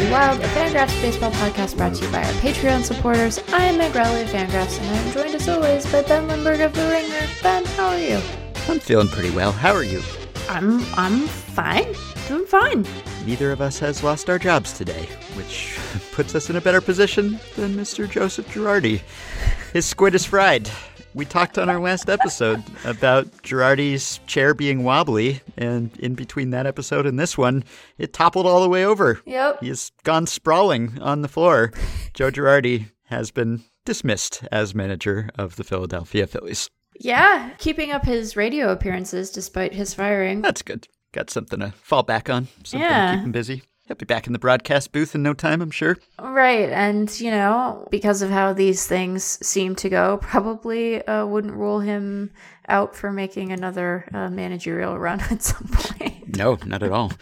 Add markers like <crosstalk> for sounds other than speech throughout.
of Wild, a Fangraphs baseball podcast brought to you by our Patreon supporters. I am Meg Rowley of Fangraphs, and I am joined as always by Ben Lindbergh of The Ringer. Ben, how are you? I'm feeling pretty well. How are you? I'm I'm fine. Doing fine. Neither of us has lost our jobs today, which <laughs> puts us in a better position than Mr. Joseph Girardi. His squid is fried. We talked on our last episode about Girardi's chair being wobbly, and in between that episode and this one, it toppled all the way over. Yep. He has gone sprawling on the floor. Joe Girardi has been dismissed as manager of the Philadelphia Phillies. Yeah, keeping up his radio appearances despite his firing. That's good. Got something to fall back on. Something Yeah. to keep him busy. He'll be back in the broadcast booth in no time, I'm sure. Right, and you know, because of how these things seem to go, probably uh, wouldn't rule him out for making another uh, managerial run <laughs> at some point. No, not at all.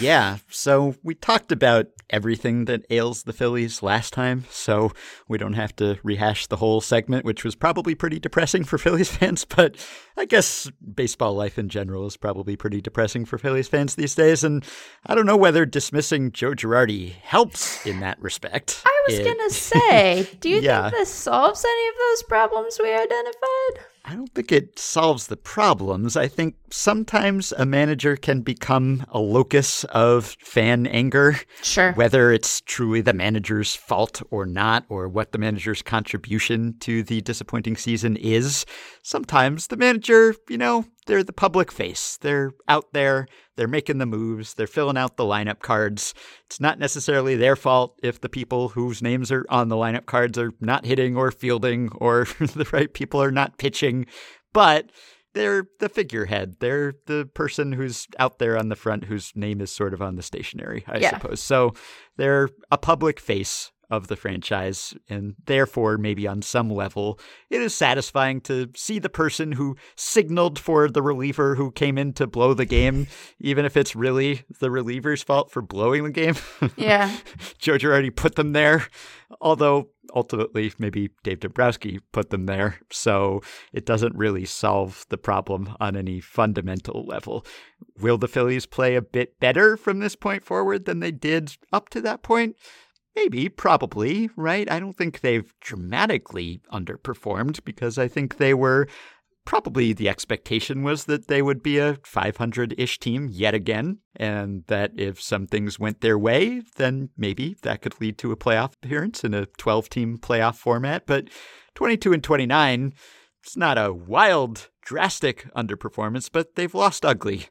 yeah, so we talked about everything that ails the Phillies last time, so we don't have to rehash the whole segment, which was probably pretty depressing for <laughs> Phillies fans, but I guess baseball life in general is probably pretty depressing for Phillies fans these days, and I don't know whether dismissing Joe Girardi helps in that respect. I was It- gonna say, <laughs> do you Yeah. think this solves any of those problems we identified? I don't think it solves the problems. I think sometimes a manager can become a locus of fan anger, Sure. whether it's truly the manager's fault or not, or what the manager's contribution to the disappointing season is. Sometimes the manager, you know, they're the public face. They're out there, they're making the moves, they're filling out the lineup cards. It's not necessarily their fault if the people whose names are on the lineup cards are not hitting or fielding or <laughs> the right people are not pitching, but they're the figurehead. They're the person who's out there on the front whose name is sort of on the stationery, I Yeah. suppose. So they're a public face of the franchise, and therefore, maybe on some level, it is satisfying to see the person who signaled for the reliever who came in to blow the game, even if it's really the reliever's fault for blowing the game. Yeah. <laughs> Joe Girardi put them there, although ultimately maybe Dave Dombrowski put them there. So it doesn't really solve the problem on any fundamental level. Will the Phillies play a bit better from this point forward than they did up to that point? Maybe, probably, right? I don't think they've dramatically underperformed because I think they were probably the expectation was that they would be a 500 ish team yet again, and that if some things went their way, then maybe that could lead to a playoff appearance in a 12 team playoff format. But 22 and 29, it's not a wild, drastic underperformance, but they've lost ugly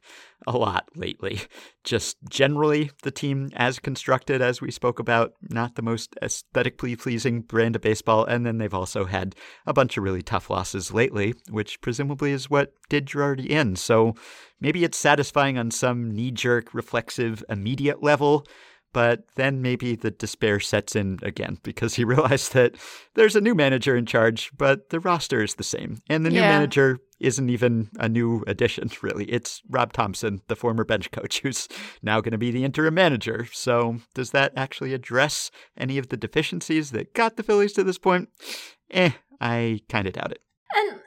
a lot lately. <laughs> Just generally, the team as constructed, as we spoke about, not the most aesthetically pleasing brand of baseball. And then they've also had a bunch of really tough losses lately, which presumably is what did Girardi in. So maybe it's satisfying on some knee jerk, reflexive, immediate level. But then maybe the despair sets in again <laughs> because he realized that there's a new manager in charge, but the roster is the same. And the new Yeah. manager isn't even a new addition, <laughs> really. It's Rob Thomson, the former bench coach, <laughs> who's now going to be the interim manager. So, does that actually address any of the deficiencies that got the Phillies to this point? Eh, I kind of doubt it. And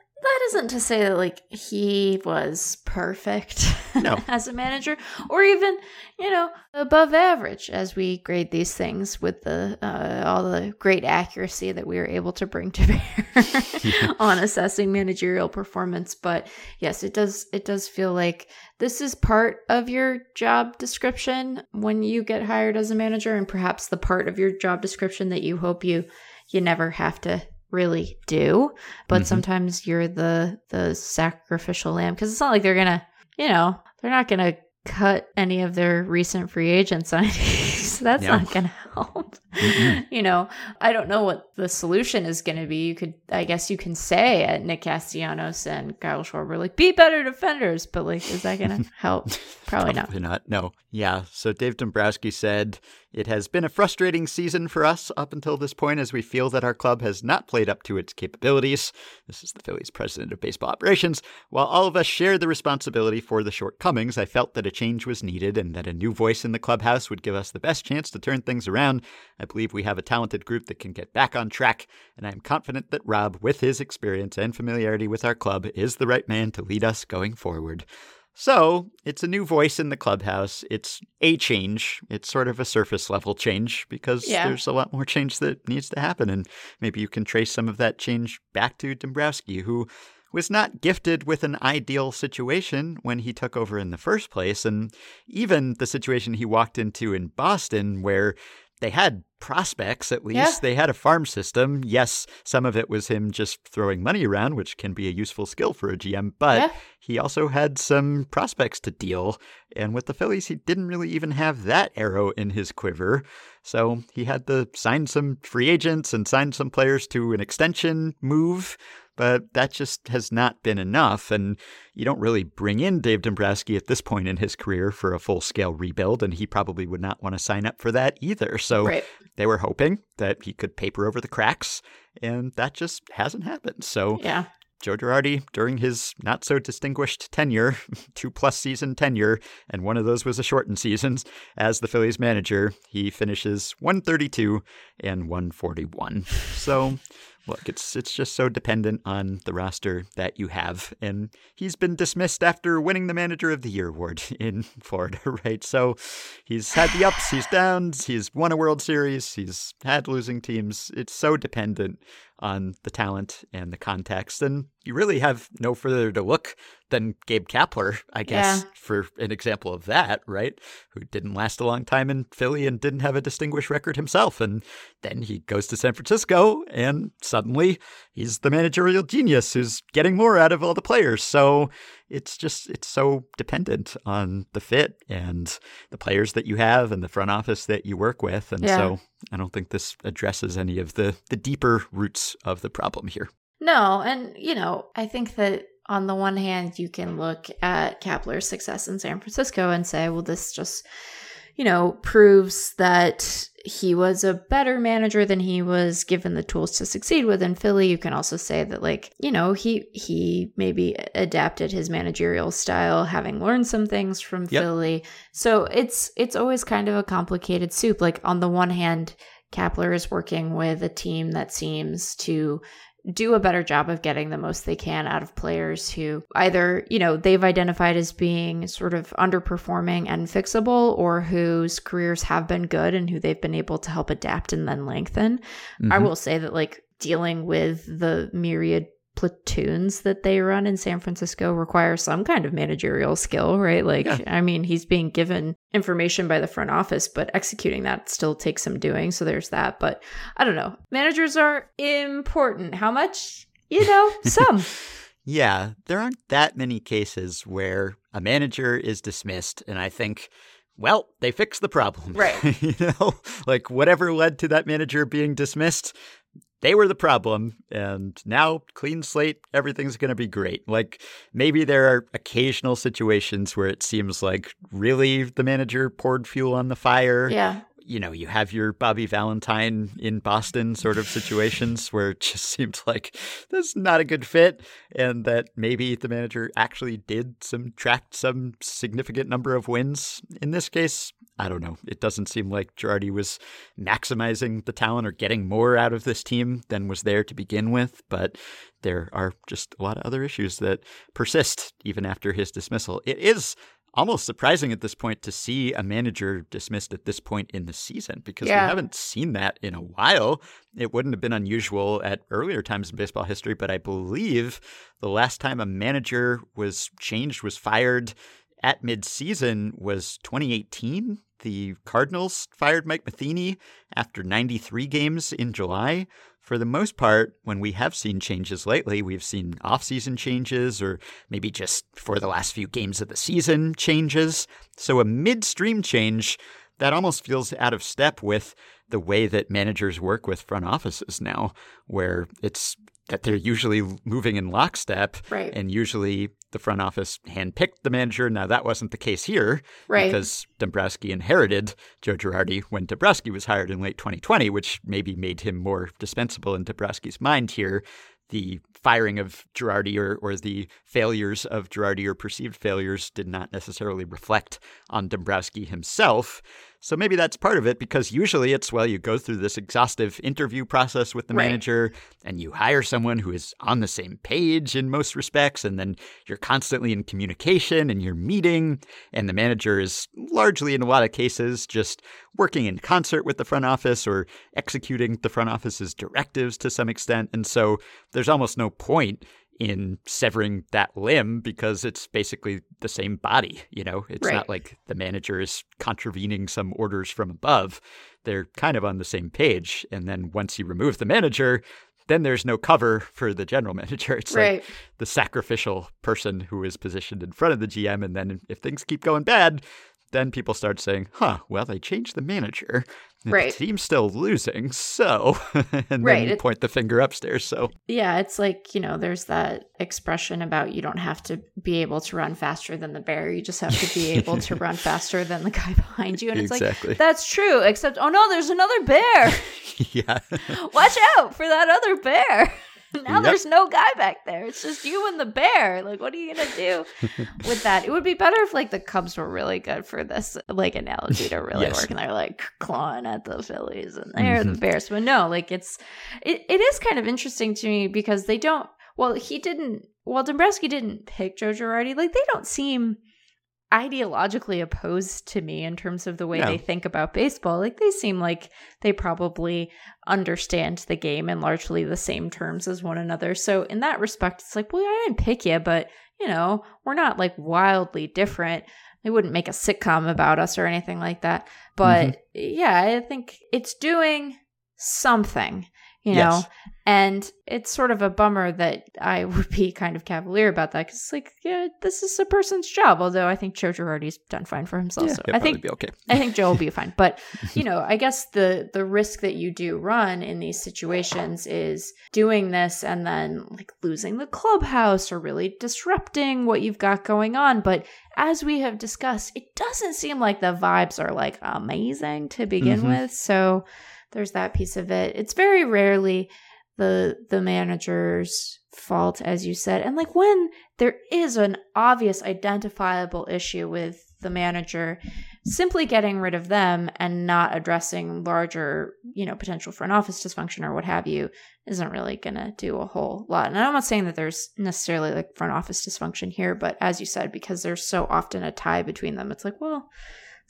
isn't to say that like he was perfect <laughs> No. as a manager or even, you know, above average as we grade these things with the uh, all the great accuracy that we were able to bring to bear <laughs> <laughs> on assessing managerial performance, but yes, it does it does feel like this is part of your job description when you get hired as a manager and perhaps the part of your job description that you hope you you never have to really do but Mhm. sometimes you're the the sacrificial lamb because it's not like they're gonna you know they're not gonna cut any of their recent free agent signings <laughs> that's No. not gonna help <laughs> Mm-mm. you know i don't know what the solution is gonna be you could i guess you can say at nick castellanos and kyle schwarber like be better defenders but like is that gonna <laughs> help probably not Probably not. No. Yeah. So Dave Dombrowski said it has been a frustrating season for us up until this point as we feel that our club has not played up to its capabilities. This is the Phillies president of baseball operations. While all of us share the responsibility for the shortcomings, I felt that a change was needed and that a new voice in the clubhouse would give us the best chance to turn things around. I believe we have a talented group that can get back on track, and I am confident that Rob, with his experience and familiarity with our club, is the right man to lead us going forward. So it's a new voice in the clubhouse. It's a change. It's sort of a surface level change because Yeah. there's a lot more change that needs to happen. And maybe you can trace some of that change back to Dombrowski, who was not gifted with an ideal situation when he took over in the first place. And even the situation he walked into in Boston, where they had prospects at least. Yeah. They had a farm system. Yes, some of it was him just throwing money around, which can be a useful skill for a GM, but Yeah. he also had some prospects to deal. And with the Phillies, he didn't really even have that arrow in his quiver. So he had to sign some free agents and sign some players to an extension move. But that just has not been enough. And you don't really bring in Dave Dombrowski at this point in his career for a full scale rebuild. And he probably would not want to sign up for that either. So Right. They were hoping that he could paper over the cracks. And that just hasn't happened. So Yeah. Joe Girardi, during his not so distinguished tenure, <laughs> two plus season tenure, and one of those was a shortened season as the Phillies manager, he finishes 132 and 141. So, look, it's it's just so dependent on the roster that you have, and he's been dismissed after winning the Manager of the Year award <laughs> in Florida, <laughs> right? So, he's had the ups, he's downs, he's won a World Series, he's had losing teams. It's so dependent on the talent and the context. And you really have no further to look than Gabe Kapler, I guess, Yeah. for an example of that, right? Who didn't last a long time in Philly and didn't have a distinguished record himself. And then he goes to San Francisco and suddenly he's the managerial genius who's getting more out of all the players. So it's just, it's so dependent on the fit and the players that you have and the front office that you work with. And Yeah. so I don't think this addresses any of the, the deeper roots of the problem here. No, and you know, I think that on the one hand, you can look at Kapler's success in San Francisco and say, well, this just, you know, proves that he was a better manager than he was given the tools to succeed with in Philly. You can also say that, like, you know, he he maybe adapted his managerial style, having learned some things from Yep. Philly. So it's it's always kind of a complicated soup. Like on the one hand, Kapler is working with a team that seems to do a better job of getting the most they can out of players who either, you know, they've identified as being sort of underperforming and fixable or whose careers have been good and who they've been able to help adapt and then lengthen. I Mhm. will say that like dealing with the myriad platoons that they run in San Francisco require some kind of managerial skill, right? Like, Yeah. I mean, he's being given information by the front office, but executing that still takes some doing. So there's that. But I don't know. Managers are important. How much? You know, <laughs> some. Yeah, there aren't that many cases where a manager is dismissed, and I think, well, they fixed the problem. Right. <laughs> you know, like whatever led to that manager being dismissed, they were the problem, and now clean slate, everything's going to be great. Like maybe there are occasional situations where it seems like really the manager poured fuel on the fire yeah. you know, you have your Bobby Valentine in Boston sort of situations <laughs> where it just seemed like that's not a good fit, and that maybe the manager actually did some subtract some significant number of wins. In this case, I don't know. It doesn't seem like Girardi was maximizing the talent or getting more out of this team than was there to begin with, but there are just a lot of other issues that persist even after his dismissal. It is almost surprising at this point to see a manager dismissed at this point in the season because Yeah. we haven't seen that in a while. It wouldn't have been unusual at earlier times in baseball history, but I believe the last time a manager was changed, was fired at midseason was 2018. The Cardinals fired Mike Matheny after 93 games in July. For the most part, when we have seen changes lately, we've seen off-season changes or maybe just for the last few games of the season changes. So a midstream change that almost feels out of step with the way that managers work with front offices now, where it's that they're usually moving in lockstep Right. and usually the front office handpicked the manager. Now that wasn't the case here Right. because Dombrowski inherited Joe Girardi when Dombrowski was hired in late 2020, which maybe made him more dispensable in Dombrowski's mind here. The firing of Girardi or, or the failures of Girardi or perceived failures did not necessarily reflect on Dombrowski himself. So maybe that's part of it because usually it's, well, you go through this exhaustive interview process with the Right. manager and you hire someone who is on the same page in most respects. And then you're constantly in communication and you're meeting. And the manager is largely, in a lot of cases, just working in concert with the front office or executing the front office's directives to some extent. And so there's almost no point in severing that limb because it's basically the same body. You know, it's Right. not like the manager is contravening some orders from above. They're kind of on the same page. And then once you remove the manager, then there's no cover for the general <laughs> manager. It's Right. like the sacrificial person who is positioned in front of the GM. And then if things keep going bad, then people start saying, huh, well, they changed the manager. Right. The team's still losing. So, <laughs> and Right, then you point the finger upstairs. So, Yeah, it's like, you know, there's that expression about you don't have to be able to run faster than the bear. You just have to be able to run <laughs> faster than the guy behind you. And it's like, that's true, except, oh no, there's another bear. <laughs> yeah. Watch out for that other bear. <laughs> Now Yep. there's no guy back there. It's just you and the bear. Like, what are you gonna do <laughs> with that? It would be better if like the Cubs were really good for this like analogy to really Yes. work, and they're like clawing at the Phillies, and they're the Mhm. Bears. But no, like it's it, it is kind of interesting to me because they don't. Well, he didn't. Well, Dombrowski didn't pick Joe Girardi. Like they don't seem ideologically opposed to me in terms of the way No. they think about baseball. Like they seem like they probably understand the game in largely the same terms as one another. So in that respect, it's like, well, I didn't pick you, but you know, we're not like wildly different. They wouldn't make a sitcom about us or anything like that. But mm-hmm. yeah, I think it's doing something, you know. Yes. And it's sort of a bummer that I <laughs> would be kind of cavalier about that because it's like, yeah, this is a person's job. Although I think Joe Girardi's done fine for himself. Yeah, so I think be okay. I think Joe will be <laughs> fine. But <laughs> you know, I guess the the risk that you do run in these situations is doing this and then like losing the clubhouse or really disrupting what you've got going on. But as we have discussed, it doesn't seem like the vibes are like amazing to begin Mhm. with. So there's that piece of it. It's very rarely the the manager's fault as you said. And like when there is an obvious identifiable issue with the manager simply getting rid of them and not addressing larger you know potential front office dysfunction or what have you isn't really going to do a whole lot. And i'm not saying that there's necessarily like front office dysfunction here but as you said because there's so often a tie between them it's like well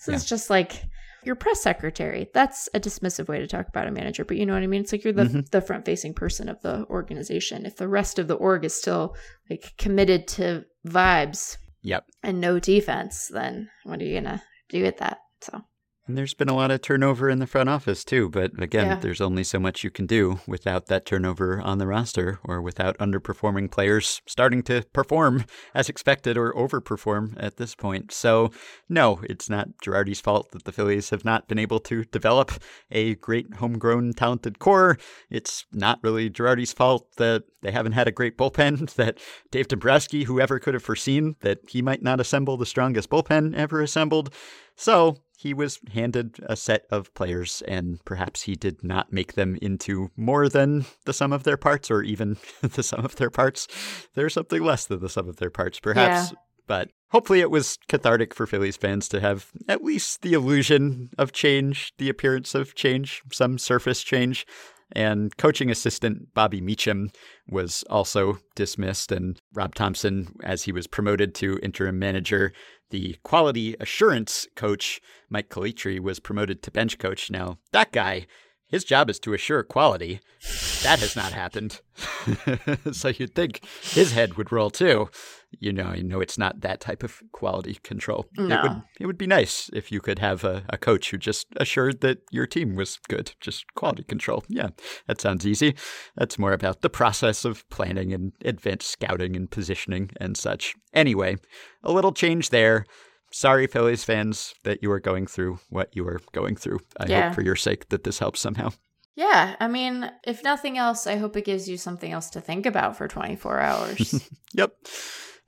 this is just like your press secretary. That's a dismissive way to talk about a manager, but you know what I mean? It's like you're the, Mhm. the front facing person of the organization. If the rest of the org is still like committed to vibes Yep. and no defense, then what are you gonna do with that? So And there's been a lot of turnover in the front office too, but again, Yeah. there's only so much you can do without that turnover on the roster or without underperforming players starting to perform as expected or overperform at this point. So, no, it's not Girardi's fault that the Phillies have not been able to develop a great homegrown talented core. It's not really Girardi's fault that they haven't had a great bullpen, <laughs> that Dave Dombrowski, whoever could have foreseen that he might not assemble the strongest bullpen ever assembled. So he was handed a set of players, and perhaps he did not make them into more than the sum of their parts, or even <laughs> the sum of their parts. There's something less than the sum of their parts, perhaps. But hopefully, it was cathartic for Phillies fans to have at least the illusion of change, the appearance of change, some surface change. And coaching assistant Bobby Meacham was also dismissed, and Rob Thomson, as he was promoted to interim manager, the quality assurance coach, Mike Calitri, was promoted to bench coach. Now, that guy, his job is to assure quality. That has not happened. <laughs> so you'd think his head would roll too. You know, you know it's not that type of quality control. It No. would it would be nice if you could have a, a coach who just assured that your team was good. Just quality control. Yeah, that sounds easy. That's more about the process of planning and advanced scouting and positioning and such. Anyway, a little change there. Sorry, Phillies fans, that you are going through what you are going through. I Yeah. hope for your sake that this helps somehow. yeah, I mean, if nothing else, I hope it gives you something else to think about for 24 hours. <laughs> Yep.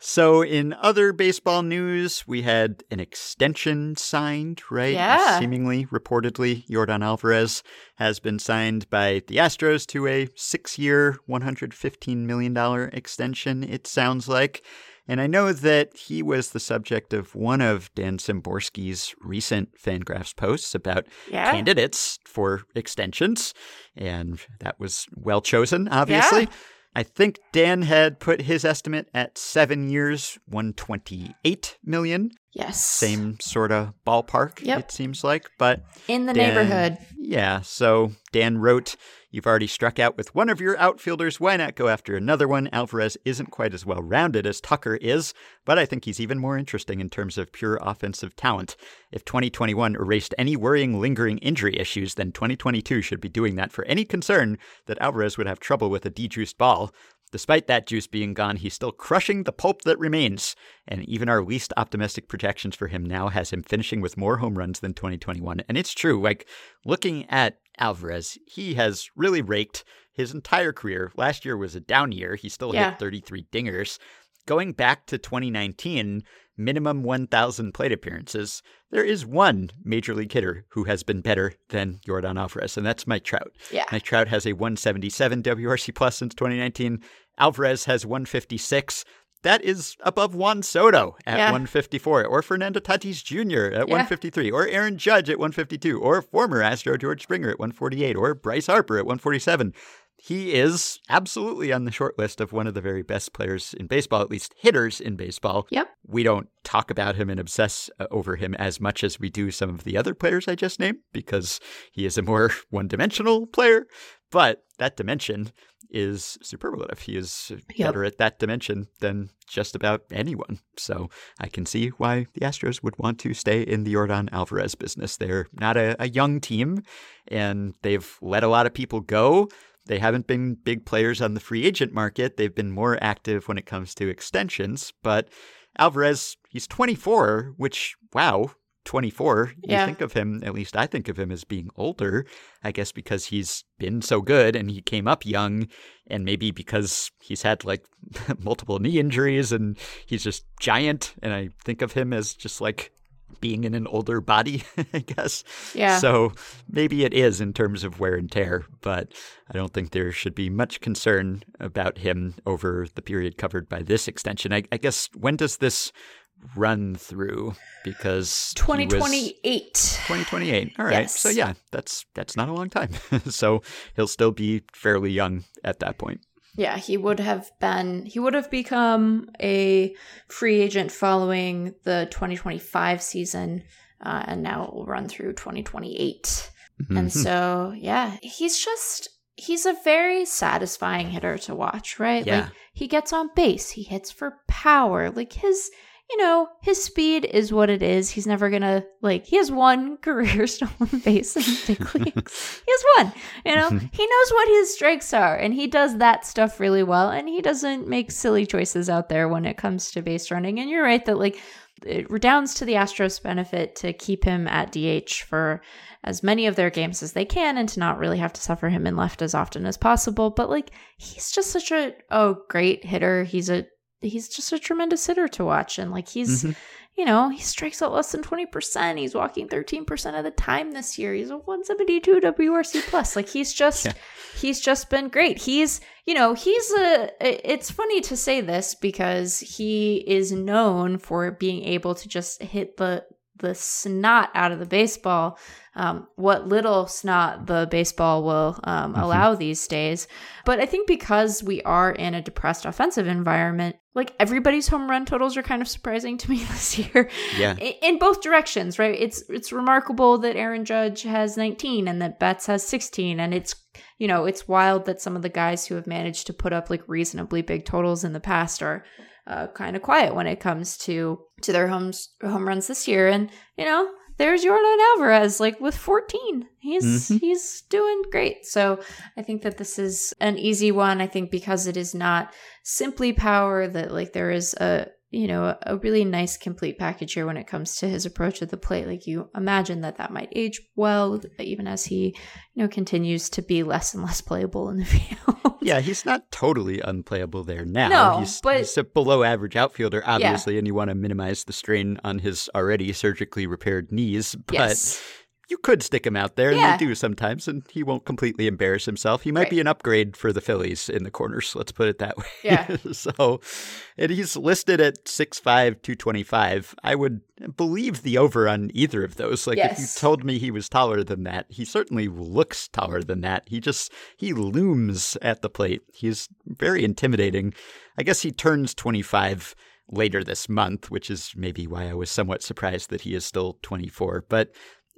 So, in other baseball news, we had an extension signed, right? Yeah. Seemingly, reportedly, Yordan Alvarez has been signed by the Astros to a six year, $115 million extension, it sounds like. And I know that he was the subject of one of Dan Szymborski's recent Fangraphs posts about Yeah. candidates for extensions. And that was well chosen, obviously. Yeah. I think Dan had put his estimate at seven years, 128 million. Yes. Same sort of ballpark, Yep. it seems like. But in the Dan- neighborhood. yeah, so Dan wrote, You've already struck out with one of your outfielders. Why not go after another one? Alvarez isn't quite as well rounded as Tucker is, but I think he's even more interesting in terms of pure offensive talent. If 2021 erased any worrying, lingering injury issues, then 2022 should be doing that for any concern that Alvarez would have trouble with a dejuiced ball. Despite that juice being gone, he's still crushing the pulp that remains. And even our least optimistic projections for him now has him finishing with more home runs than 2021. And it's true, like looking at Alvarez, he has really raked his entire career. Last year was a down year. He still Yeah. hit 33 dingers. Going back to 2019, minimum 1,000 plate appearances, there is one major league hitter who has been better than Yordan Alvarez, and that's Mike Trout. Yeah. Mike Trout has a 177 WRC plus since 2019. Alvarez has 156. That is above Juan Soto at Yeah. 154, or Fernando Tatis Jr. at 153, or Aaron Judge at 152, or former Astro George Springer at 148, or Bryce Harper at 147. He is absolutely on the short list of one of the very best players in baseball, at least hitters in baseball. Yep. We don't talk about him and obsess uh, over him as much as we do some of the other players I just named because he is a more <laughs> one dimensional player. But that dimension is superlative. He is Yep. better at that dimension than just about anyone. So I can see why the Astros would want to stay in the Yordan Alvarez business. They're not a, a young team and they've let a lot of people go. They haven't been big players on the free agent market. They've been more active when it comes to extensions. But Alvarez, he's 24, which, wow, 24. Yeah. You think of him, at least I think of him as being older, I guess because he's been so good and he came up young, and maybe because he's had like <laughs> multiple knee injuries and he's just giant. And I think of him as just like being in an older body, <laughs> I guess. Yeah. So maybe it is in terms of wear and tear, but I don't think there should be much concern about him over the period covered by this extension. I, I guess when does this run through? Because he was- 2028. 2028. All right. yes. So yeah, that's that's not a long time. <laughs> so he'll still be fairly young at that point. Yeah, he would have been, he would have become a free agent following the 2025 season, uh, and now it will run through 2028. And Mhm. so, yeah, he's just, he's a very satisfying hitter to watch, right? Yeah. Like, he gets on base, he hits for power. Like, his, you know, his speed is what it is. He's never gonna, like, he has one <laughs> career stolen base in big <laughs> leagues. He has one. You know, mm-hmm. he knows what his strengths are, and he does that stuff really well. And he doesn't make silly choices out there when it comes to base running. And you're right that like it redounds to the Astros' benefit to keep him at DH for as many of their games as they can, and to not really have to suffer him in left as often as possible. But like he's just such a oh great hitter. He's a he's just a tremendous hitter to watch, and like he's Mhm. you know, he strikes out less than 20%. He's walking 13% of the time this year. He's a 172 WRC plus. Like he's just Yeah. he's just been great. He's, you know, he's a it's funny to say this because he is known for being able to just hit the the snot out of the baseball, um, what little snot the baseball will um, Mhm. allow these days. But I think because we are in a depressed offensive environment, like everybody's home run totals are kind of surprising to me <laughs> this year. Yeah. In both directions, right? It's it's remarkable that Aaron Judge has 19 and that Betts has 16 and it's you know, it's wild that some of the guys who have managed to put up like reasonably big totals in the past are uh, kind of quiet when it comes to to their homes home runs this year and you know there's Yordan Alvarez like with 14 he's Mhm. he's doing great. So I think that this is an easy one. I think because it is not simply power that like there is a you know a, really nice complete package here when it comes to his approach at the plate like you imagine that that might age well even as he you know continues to be less and less playable in the <laughs> field Yeah, he's not totally unplayable there now. No, he's, but- he's a below average outfielder, obviously, and you want to minimize the strain on his already surgically repaired knees. But yes you could stick him out there, Yeah. and they do sometimes, and he won't completely embarrass himself. He might be an upgrade for the Phillies in the corners. Let's put it that way. Yeah. <laughs> so, and he's listed at 6'5", 225. I would believe the over on either of those. Like if you told me he was taller than that, he certainly looks taller than that. He just he looms at the plate. He's very intimidating. I guess he turns 25 later this month, which is maybe why I was somewhat surprised that he is still 24. But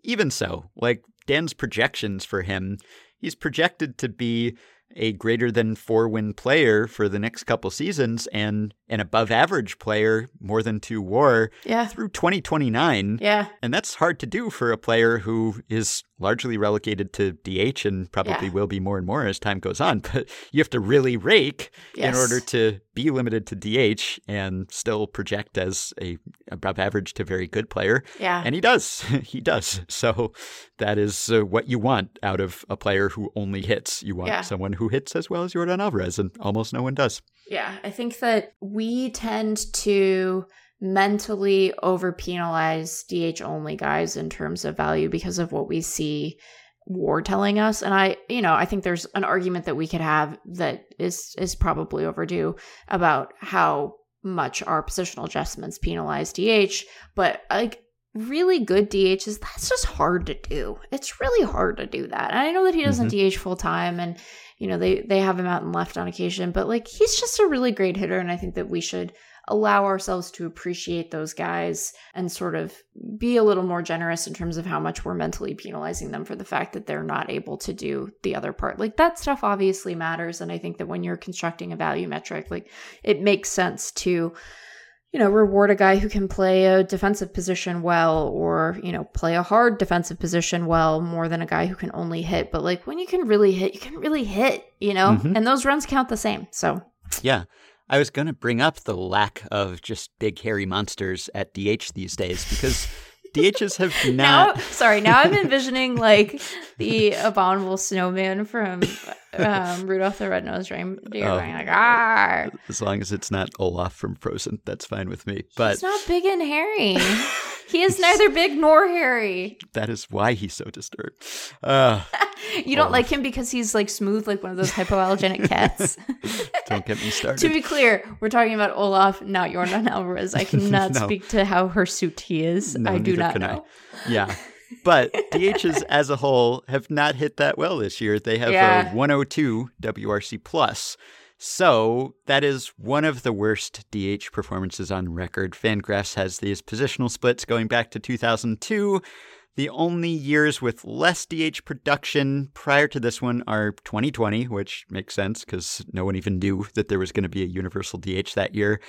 even so, like Dan's projections for him, he's projected to be a greater than four win player for the next couple seasons and an above average player, more than two war, Yeah. through 2029. Yeah. And that's hard to do for a player who is largely relegated to DH and probably Yeah. will be more and more as time goes on. <laughs> But you have to really rake in order to be limited to DH and still project as a above average to very good player. Yeah. And he does. <laughs> he does. So that is uh, what you want out of a player who only hits. You want Yeah. someone who hits as well as Yordan Alvarez, and almost no one does. Yeah, I think that we tend to mentally over penalize DH only guys in terms of value because of what we see war telling us. And i you know i think there's an argument that we could have that is is probably overdue about how much our positional adjustments penalize dh but like really good dhs that's just hard to do. It's really hard to do that. And i know that he doesn't mm-hmm. dh full time and you know they they have him out and left on occasion but like he's just a really great hitter and i think that we should allow ourselves to appreciate those guys and sort of be a little more generous in terms of how much we're mentally penalizing them for the fact that they're not able to do the other part. Like that stuff obviously matters and i think that when you're constructing a value metric like it makes sense to you know, reward a guy who can play a defensive position well or, you know, play a hard defensive position well more than a guy who can only hit. But like when you can really hit, you can really hit, you know, Mhm. and those runs count the same. So, Yeah. I was going to bring up the lack of just big hairy monsters at DH these days because DHs have <laughs> now, sorry, now I'm <laughs> envisioning like the abominable snowman from um, Rudolph the Red-Nosed Reindeer Oh. like, ah, As long as it's not Olaf from Frozen, that's fine with me. But it's not big and hairy. <laughs> he is neither big nor hairy. that is why he's so disturbed. Uh, <laughs> You don't Olaf. like him because he's like smooth like one of those hypoallergenic cats. <laughs> don't get me started. to be clear, we're talking about Olaf, not Yordan Alvarez. I cannot <laughs> No. speak to how hirsute he is. No, I do not can I. know. Yeah. But DHs as a whole have not hit that well this year. They have Yeah. a 102 WRC plus. So that is one of the worst DH performances on record. Fangraphs has these positional splits going back to 2002. The only years with less DH production prior to this one are 2020, which makes sense because no one even knew that there was going to be a universal DH that year.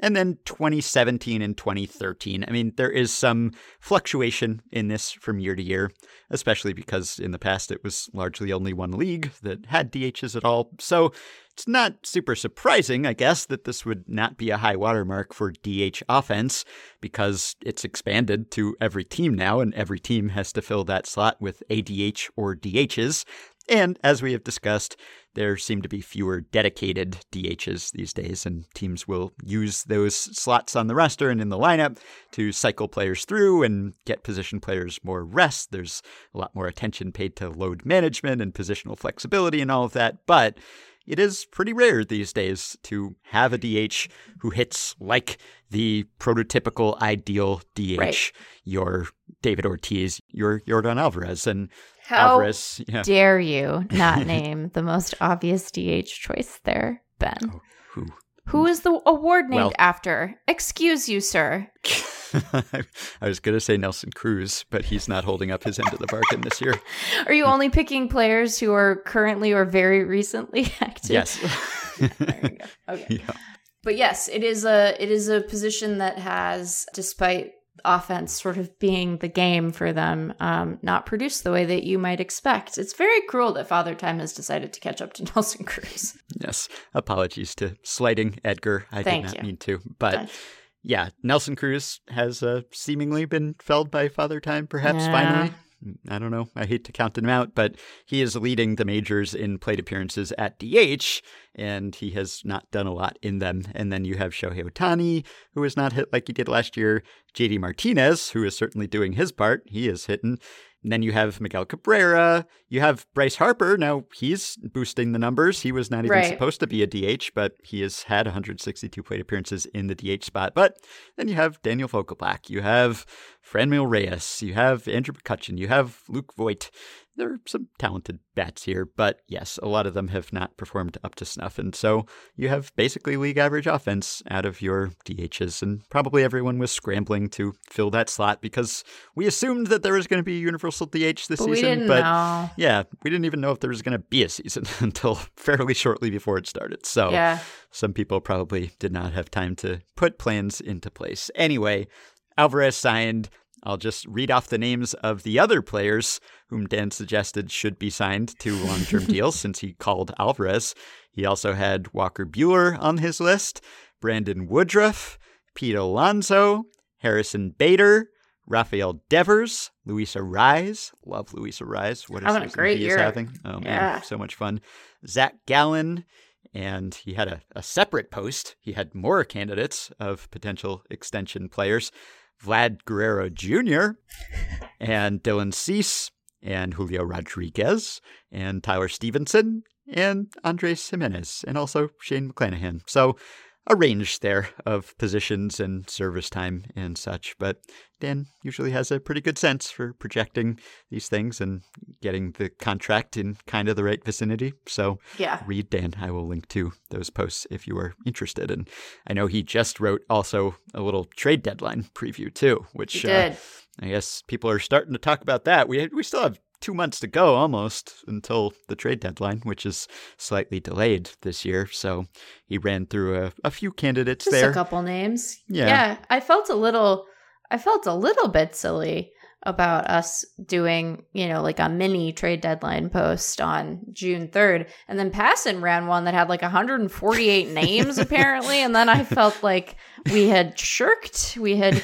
And then 2017 and 2013. I mean, there is some fluctuation in this from year to year, especially because in the past it was largely only one league that had DHs at all. So it's not super surprising, I guess, that this would not be a high watermark for DH offense because it's expanded to every team now, and every team has to fill that slot with ADH or DHs. And as we have discussed, there seem to be fewer dedicated DHs these days, and teams will use those slots on the roster and in the lineup to cycle players through and get position players more rest. There's a lot more attention paid to load management and positional flexibility and all of that, but it is pretty rare these days to have a DH who hits like the prototypical ideal DH, Right. your David Ortiz, your Yordan Alvarez, and How Alvarez. Yeah, dare you not <laughs> name the most obvious DH choice there, Ben? Oh, who? Who is the award named Well- after? Excuse you, sir. <laughs> I was going to say Nelson Cruz, but he's not holding up his end of the bargain this year. <laughs> Are you only picking players who are currently or very recently active? Yes. There we go. Okay. yeah. But yes, it is a it is a position that has, despite offense sort of being the game for them, um, not produced the way that you might expect. It's very cruel that Father Time has decided to catch up to <laughs> Nelson Cruz. Yes. Apologies to slighting Edgar. I Thank did not you. mean to. But But- yeah, Nelson Cruz has uh, seemingly been felled by Father Time, perhaps Yeah. finally. I don't know. I hate to count him out, but he is leading the majors in plate appearances at DH, and he has not done a lot in them. And then you have Shohei Ohtani, who has not hit like he did last year. JD Martinez, who is certainly doing his part. He is hitting. And then you have Miguel Cabrera. You have Bryce Harper. Now he's boosting the numbers. He was not even Right. supposed to be a DH, but he has had 162 plate appearances in the DH spot. But then you have Daniel Vogelbach. You have Franmil Reyes. You have Andrew McCutchen. You have Luke Voit. There are some talented bats here, but yes, a lot of them have not performed up to snuff. And so you have basically league average offense out of your DHs. And probably everyone was scrambling to fill that slot because we assumed that there was going to be a universal DH this But season. but know. yeah, we didn't even know if there was going to be a season <laughs> until fairly shortly before it started. So Yeah. some people probably did not have time to put plans into place. Anyway, Alvarez signed. I'll just read off the names of the other players whom Dan suggested should be signed to <laughs> long term deals since he called Alvarez. He also had Walker Buehler on his list, Brandon Woodruff, Pete Alonso, Harrison Bader, Rafael Devers, Luis Arraez. Love Luis Arraez. What a Having a great he year. is having. Oh, man. Yeah. So much fun. Zach Gallen, and he had a, a separate post. He had more candidates of potential extension players Vlad Guerrero Jr., and Dylan Cease, and Julio Rodriguez, and Tyler Stephenson, and Andres Gimenez, and also Shane McClanahan. So a range there of positions and service time and such. But Dan usually has a pretty good sense for projecting these things and getting the contract in kind of the right vicinity. So Yeah. read Dan. I will link to those posts if you are interested. And I know he just wrote also a little trade deadline preview too, which uh. I guess people are starting to talk about that. We we still have two months to go almost until the trade deadline, which is slightly delayed this year. So he ran through a, a few candidates Just there. a couple names. Yeah. Yeah. I felt a little I felt a little bit silly about us doing, you know, like a mini trade deadline post on June 3rd. And then Passan ran one that had like 148 <laughs> names apparently. And then I felt like we had shirked. We had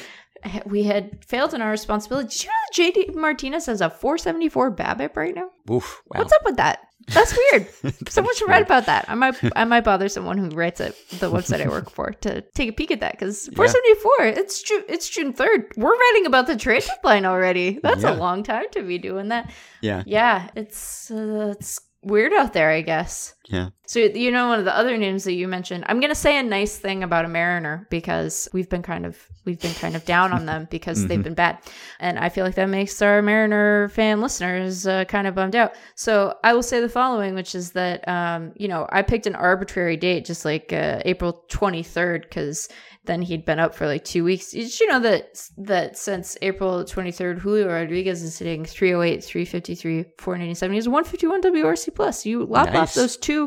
we had failed in our responsibility. Did you know JD Martinez has a 474 BABIP right now? Oof, wow. What's up with that? That's weird. <laughs> Someone should weird. write about that. I might I might bother someone who writes at the website I work <laughs> for to take a peek at that because 474. It's June. It's June 3rd. We're writing about the trade deadline already. That's Yeah. a long time to be doing that. Yeah, Yeah, it's uh, it's weird out there, I guess. Yeah. So you know one of the other names that you mentioned. I'm gonna say a nice thing about a Mariner because we've been kind of we've been kind of down on them <laughs> because they've been bad, and I feel like that makes our Mariner fan listeners uh, kind of bummed out. So I will say the following, which is that um, you know I picked an arbitrary date, just like uh, April 23rd, because then he'd been up for like two weeks. Did you know that that since April 23rd, Julio Rodriguez is hitting 308, 353, 497. He's 151 WRC plus. You lop off those two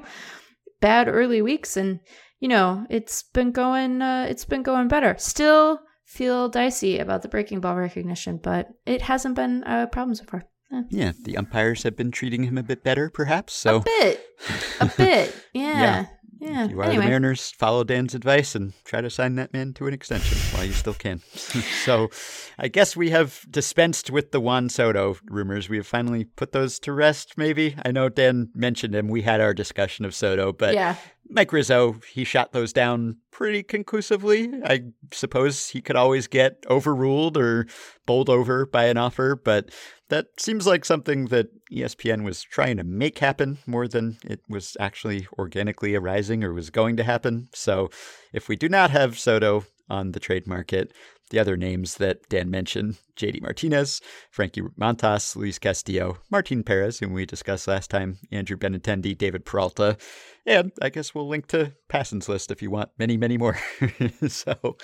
bad early weeks, and you know it's been going. Uh, it's been going better. Still feel dicey about the breaking ball recognition, but it hasn't been a problem so far. Eh, Yeah, the umpires have been treating him a bit better, perhaps. So a bit, a bit, <laughs> yeah, yeah. If you are Anyway, the Mariners, follow Dan's advice and try to sign that man to an extension while you still can. <laughs> so I guess we have dispensed with the Juan Soto rumors. We have finally put those to rest, maybe. I know Dan mentioned him. We had our discussion of Soto, but yeah. Mike Rizzo, he shot those down pretty conclusively. I suppose he could always get overruled or bowled over by an offer, but that seems like something that ESPN was trying to make happen more than it was actually organically arising or was going to happen. So if we do not have Soto on the trade market, the other names that Dan mentioned JD Martinez, Frankie Montas, Luis Castillo, Martin Perez, whom we discussed last time, Andrew Benintendi, David Peralta, and I guess we'll link to Passan's list if you want many, many more. <laughs> so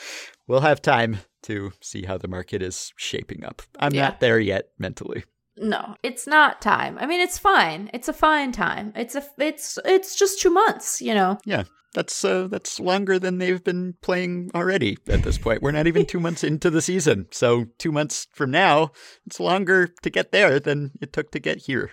we'll have time to see how the market is shaping up. I'm Yeah. not there yet mentally. No, it's not time. I mean, it's fine. It's a fine time. It's a it's it's just two months. You know. Yeah. That's uh, that's longer than they've been playing already at this point. We're not even two months <laughs> into the season, so two months from now, it's longer to get there than it took to get here.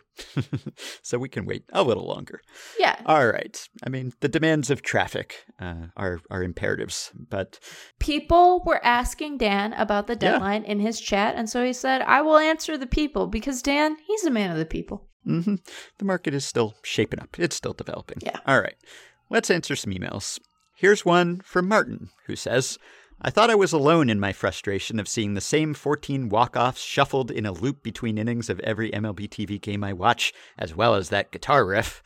<laughs> so we can wait a little longer. Yeah. All right. I mean, the demands of traffic uh, are are imperatives, but people were asking Dan about the Yeah. deadline in his chat, and so he said, "I will answer the people because Dan, he's a man of the people." hmm The market is still shaping up. It's still developing. Yeah. All right. Let's answer some emails. Here's one from Martin, who says, I thought I was alone in my frustration of seeing the same 14 walk offs shuffled in a loop between innings of every MLB TV game I watch, as well as that guitar riff.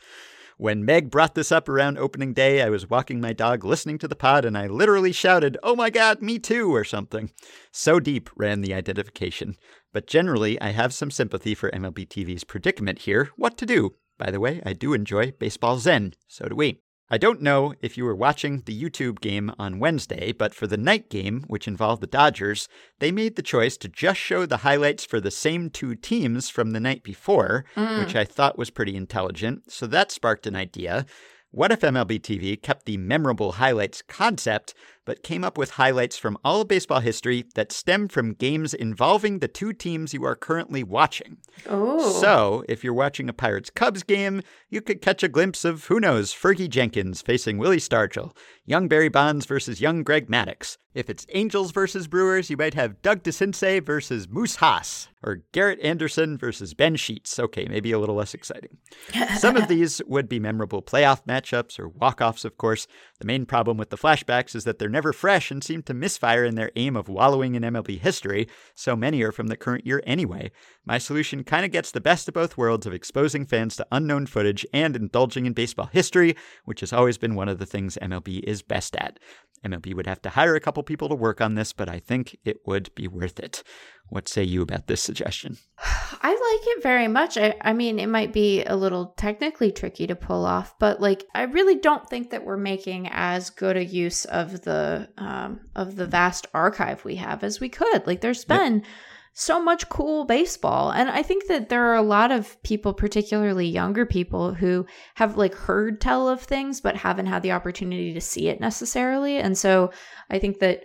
When Meg brought this up around opening day, I was walking my dog listening to the pod and I literally shouted, Oh my god, me too, or something. So deep ran the identification. But generally, I have some sympathy for MLB TV's predicament here. What to do? By the way, I do enjoy Baseball Zen. So do we. I don't know if you were watching the YouTube game on Wednesday, but for the night game, which involved the Dodgers, they made the choice to just show the highlights for the same two teams from the night before, mm. which I thought was pretty intelligent. So that sparked an idea. What if MLB TV kept the memorable highlights concept, but came up with highlights from all of baseball history that stem from games involving the two teams you are currently watching? Oh. So, if you're watching a Pirates Cubs game, you could catch a glimpse of, who knows, Fergie Jenkins facing Willie Stargell, young Barry Bonds versus young Greg Maddux. If it's Angels versus Brewers, you might have Doug DeCinces versus Moose Haas, or Garrett Anderson versus Ben Sheets. Okay, maybe a little less exciting. <laughs> Some of these would be memorable playoff matchups or walk-offs, of course. The main problem with the flashbacks is that they're never fresh and seem to misfire in their aim of wallowing in MLB history. So many are from the current year anyway. My solution kind of gets the best of both worlds of exposing fans to unknown footage and indulging in baseball history, which has always been one of the things MLB is best at. MLB would have to hire a couple people to work on this, but I think it would be worth it. What say you about this suggestion? <sighs> I like it very much. I, I mean, it might be a little technically tricky to pull off, but like, I really don't think that we're making as good a use of the um, of the vast archive we have as we could. Like, there's been. Yep so much cool baseball. And I think that there are a lot of people, particularly younger people, who have like heard tell of things but haven't had the opportunity to see it necessarily. And so I think that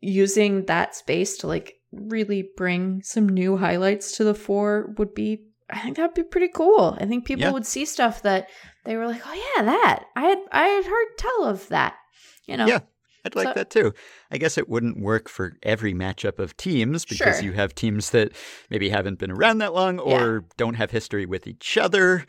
using that space to like really bring some new highlights to the fore would be I think that'd be pretty cool. I think people yeah. would see stuff that they were like, "Oh yeah, that. I had I had heard tell of that." You know. Yeah. I'd like so, that too. I guess it wouldn't work for every matchup of teams because sure. you have teams that maybe haven't been around that long or yeah. don't have history with each other.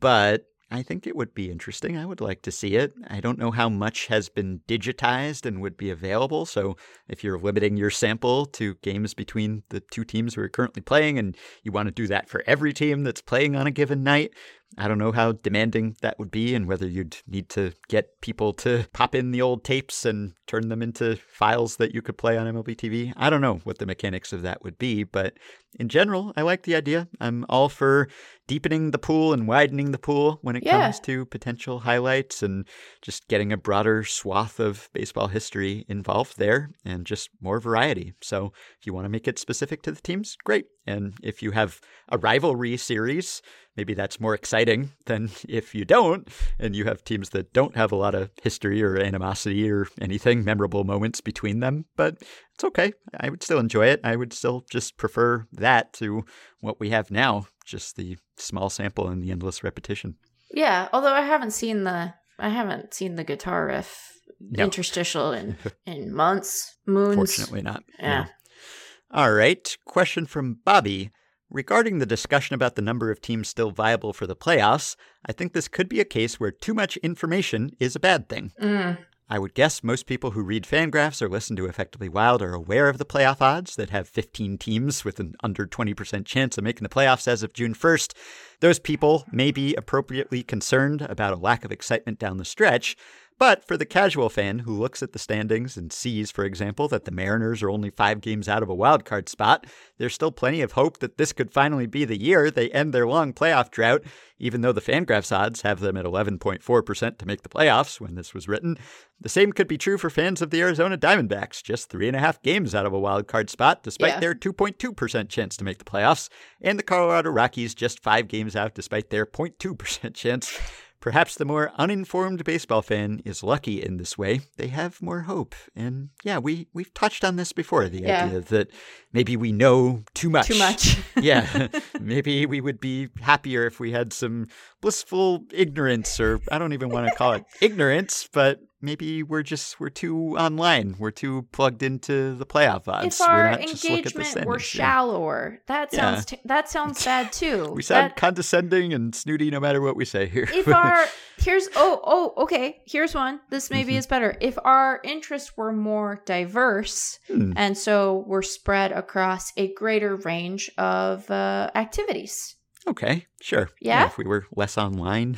But I think it would be interesting. I would like to see it. I don't know how much has been digitized and would be available. So, if you're limiting your sample to games between the two teams who are currently playing and you want to do that for every team that's playing on a given night, I don't know how demanding that would be and whether you'd need to get people to pop in the old tapes and turn them into files that you could play on MLB TV. I don't know what the mechanics of that would be, but in general, I like the idea. I'm all for deepening the pool and widening the pool when it yeah. comes to potential highlights and just getting a broader swath of baseball history involved there and just more variety. So if you want to make it specific to the teams, great. And if you have a rivalry series, maybe that's more exciting <laughs> than if you don't and you have teams that don't have a lot of history or animosity or anything memorable moments between them but it's okay. I would still enjoy it. I would still just prefer that to what we have now just the small sample and the endless repetition. Yeah although i haven't seen the i haven't seen the guitar riff no. interstitial in <laughs> in months moons. Fortunately not yeah. No. all right question from bobby Regarding the discussion about the number of teams still viable for the playoffs, I think this could be a case where too much information is a bad thing. Mm. I would guess most people who read Fangraphs or listen to Effectively Wild are aware of the playoff odds that have 15 teams with an under 20% chance of making the playoffs as of June 1st. Those people may be appropriately concerned about a lack of excitement down the stretch, but for the casual fan who looks at the standings and sees, for example, that the Mariners are only five games out of a wild card spot, there's still plenty of hope that this could finally be the year they end their long playoff drought, even though the Fangraphs odds have them at 11.4% to make the playoffs when this was written. The same could be true for fans of the Arizona Diamondbacks, just three and a half games out of a wild card spot, despite yeah. their 2.2% chance to make the playoffs, and the Colorado Rockies just five games out, despite their 0.2% <laughs> chance. Perhaps the more uninformed baseball fan is lucky in this way. They have more hope. And yeah, we, we've touched on this before the yeah. idea that maybe we know too much. Too much. <laughs> <laughs> yeah. maybe we would be happier if we had some blissful ignorance, or I don't even want to call it ignorance, but maybe we're just we're too online. We're too plugged into the playoff odds. If our engagement were shallower, that Yeah. sounds t- that sounds bad too. <laughs> We sound That- condescending and snooty no matter what we say here. if <laughs> our here's oh oh okay here's one this maybe Mhm. is better if our interests were more diverse Hmm. and so we're spread across a greater range of uh, activities okay, sure. Yeah? If we were less online,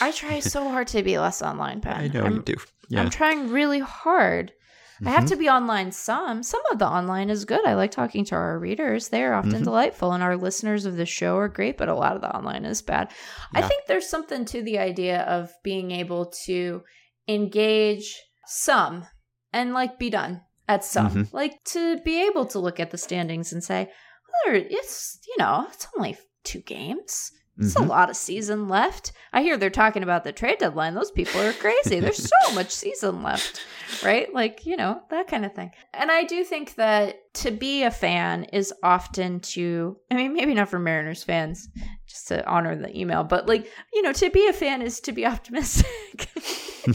i <laughs> try so hard to be less online Pat. I know I'm, you do. Yeah. I'm trying really hard I have to be online some. Some of the online is good. I like talking to our readers. They're often Mhm. delightful, and our listeners of the show are great, but a lot of the online is bad. I think there's something to the idea of being able to engage some and like be done at some. Mhm. Like to be able to look at the standings and say, well, it's, you know, it's only two games. There's a Mhm. lot of season left. I hear they're talking about the trade deadline. Those people are crazy. There's so <laughs> much season left, right? Like, you know, that kind of thing. And I do think that to be a fan is often to, I mean, maybe not for Mariners fans, just to honor the email, but like, you know, to be a fan is to be optimistic. <laughs> <laughs>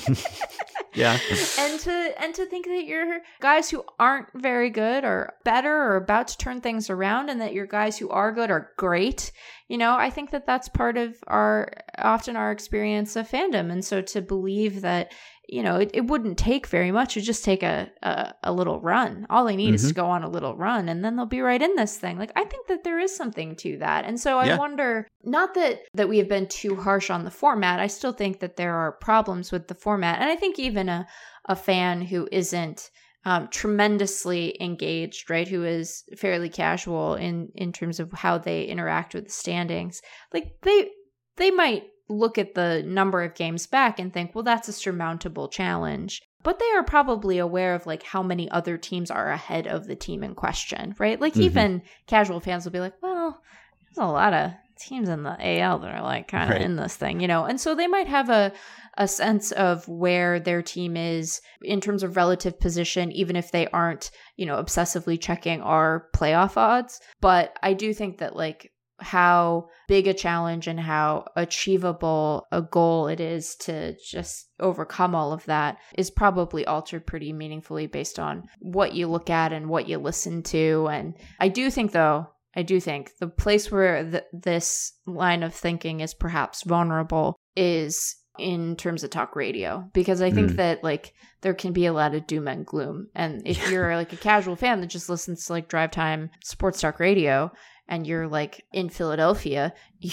yeah. and to and to think that your guys who aren't very good are better or about to turn things around and that your guys who are good are great you know i think that that's part of our often our experience of fandom and so to believe that you know it, it wouldn't take very much it just take a, a a little run all they need is to go on a little run and then they'll be right in this thing like i think that there is something to that and so i Yeah. wonder not that that we have been too harsh on the format i still think that there are problems with the format and i think even a a fan who isn't um, tremendously engaged, right? Who is fairly casual in in terms of how they interact with the standings. Like they they might look at the number of games back and think, well, that's a surmountable challenge. But they are probably aware of like how many other teams are ahead of the team in question, right? Like Mhm. even casual fans will be like, well, there's a lot of teams in the AL that are like kind of Right. in this thing, you know, and so they might have a a sense of where their team is in terms of relative position, even if they aren't, you know, obsessively checking our playoff odds. But I do think that like how big a challenge and how achievable a goal it is to just overcome all of that is probably altered pretty meaningfully based on what you look at and what you listen to. And I do think, though, I do think the place where th- this line of thinking is perhaps vulnerable is in terms of talk radio because I think Mm. that like there can be a lot of doom and gloom. And if you're like a casual fan that just listens to like drive time sports talk radio and you're like in Philadelphia, <laughs> you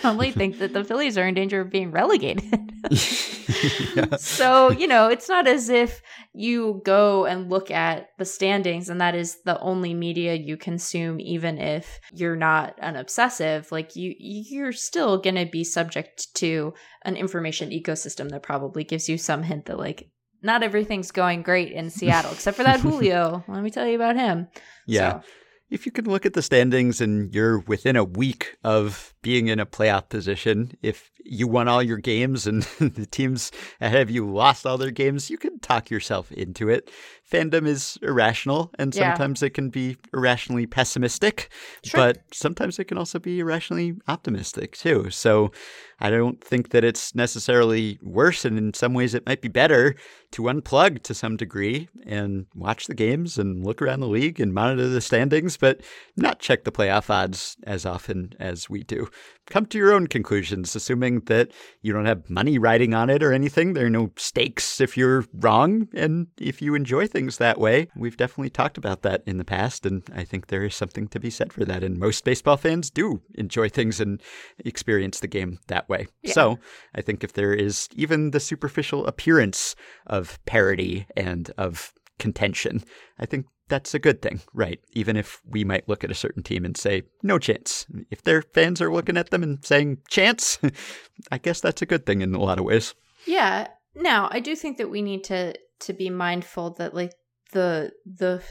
probably <laughs> think that the Phillies are in danger of being relegated. Yeah. <laughs> so, you know, it's not as if you go and look at the standings and that is the only media you consume even if you're not an obsessive. Like you you're still going to be subject to an information ecosystem that probably gives you some hint that like not everything's going great in Seattle except for that Julio. Let me tell you about him. Yeah. So, If you can look at the standings and you're within a week of being in a playoff position, if you won all your games and <laughs> the teams ahead of you lost all their games, you can talk yourself into it. Fandom is irrational, and Yeah. sometimes it can be irrationally pessimistic, Sure. but sometimes it can also be irrationally optimistic too. So I don't think that it's necessarily worse, and in some ways it might be better to unplug to some degree and watch the games and look around the league and monitor the standings, but not check the playoff odds as often as we do. Come to your own conclusions, assuming that you don't have money riding on it or anything. There are no stakes if you're wrong, and if you enjoy things that way. We've definitely talked about that in the past, and I think there is something to be said for that. And most baseball fans do enjoy things and experience the game that way. Yeah. So I think if there is even the superficial appearance of parity and of contention, I think that's a good thing, right? Even if we might look at a certain team and say, no chance. If their fans are looking at them and saying, chance, <laughs> I guess that's a good thing in a lot of ways. Yeah. Now, I do think that we need to to be mindful that like the the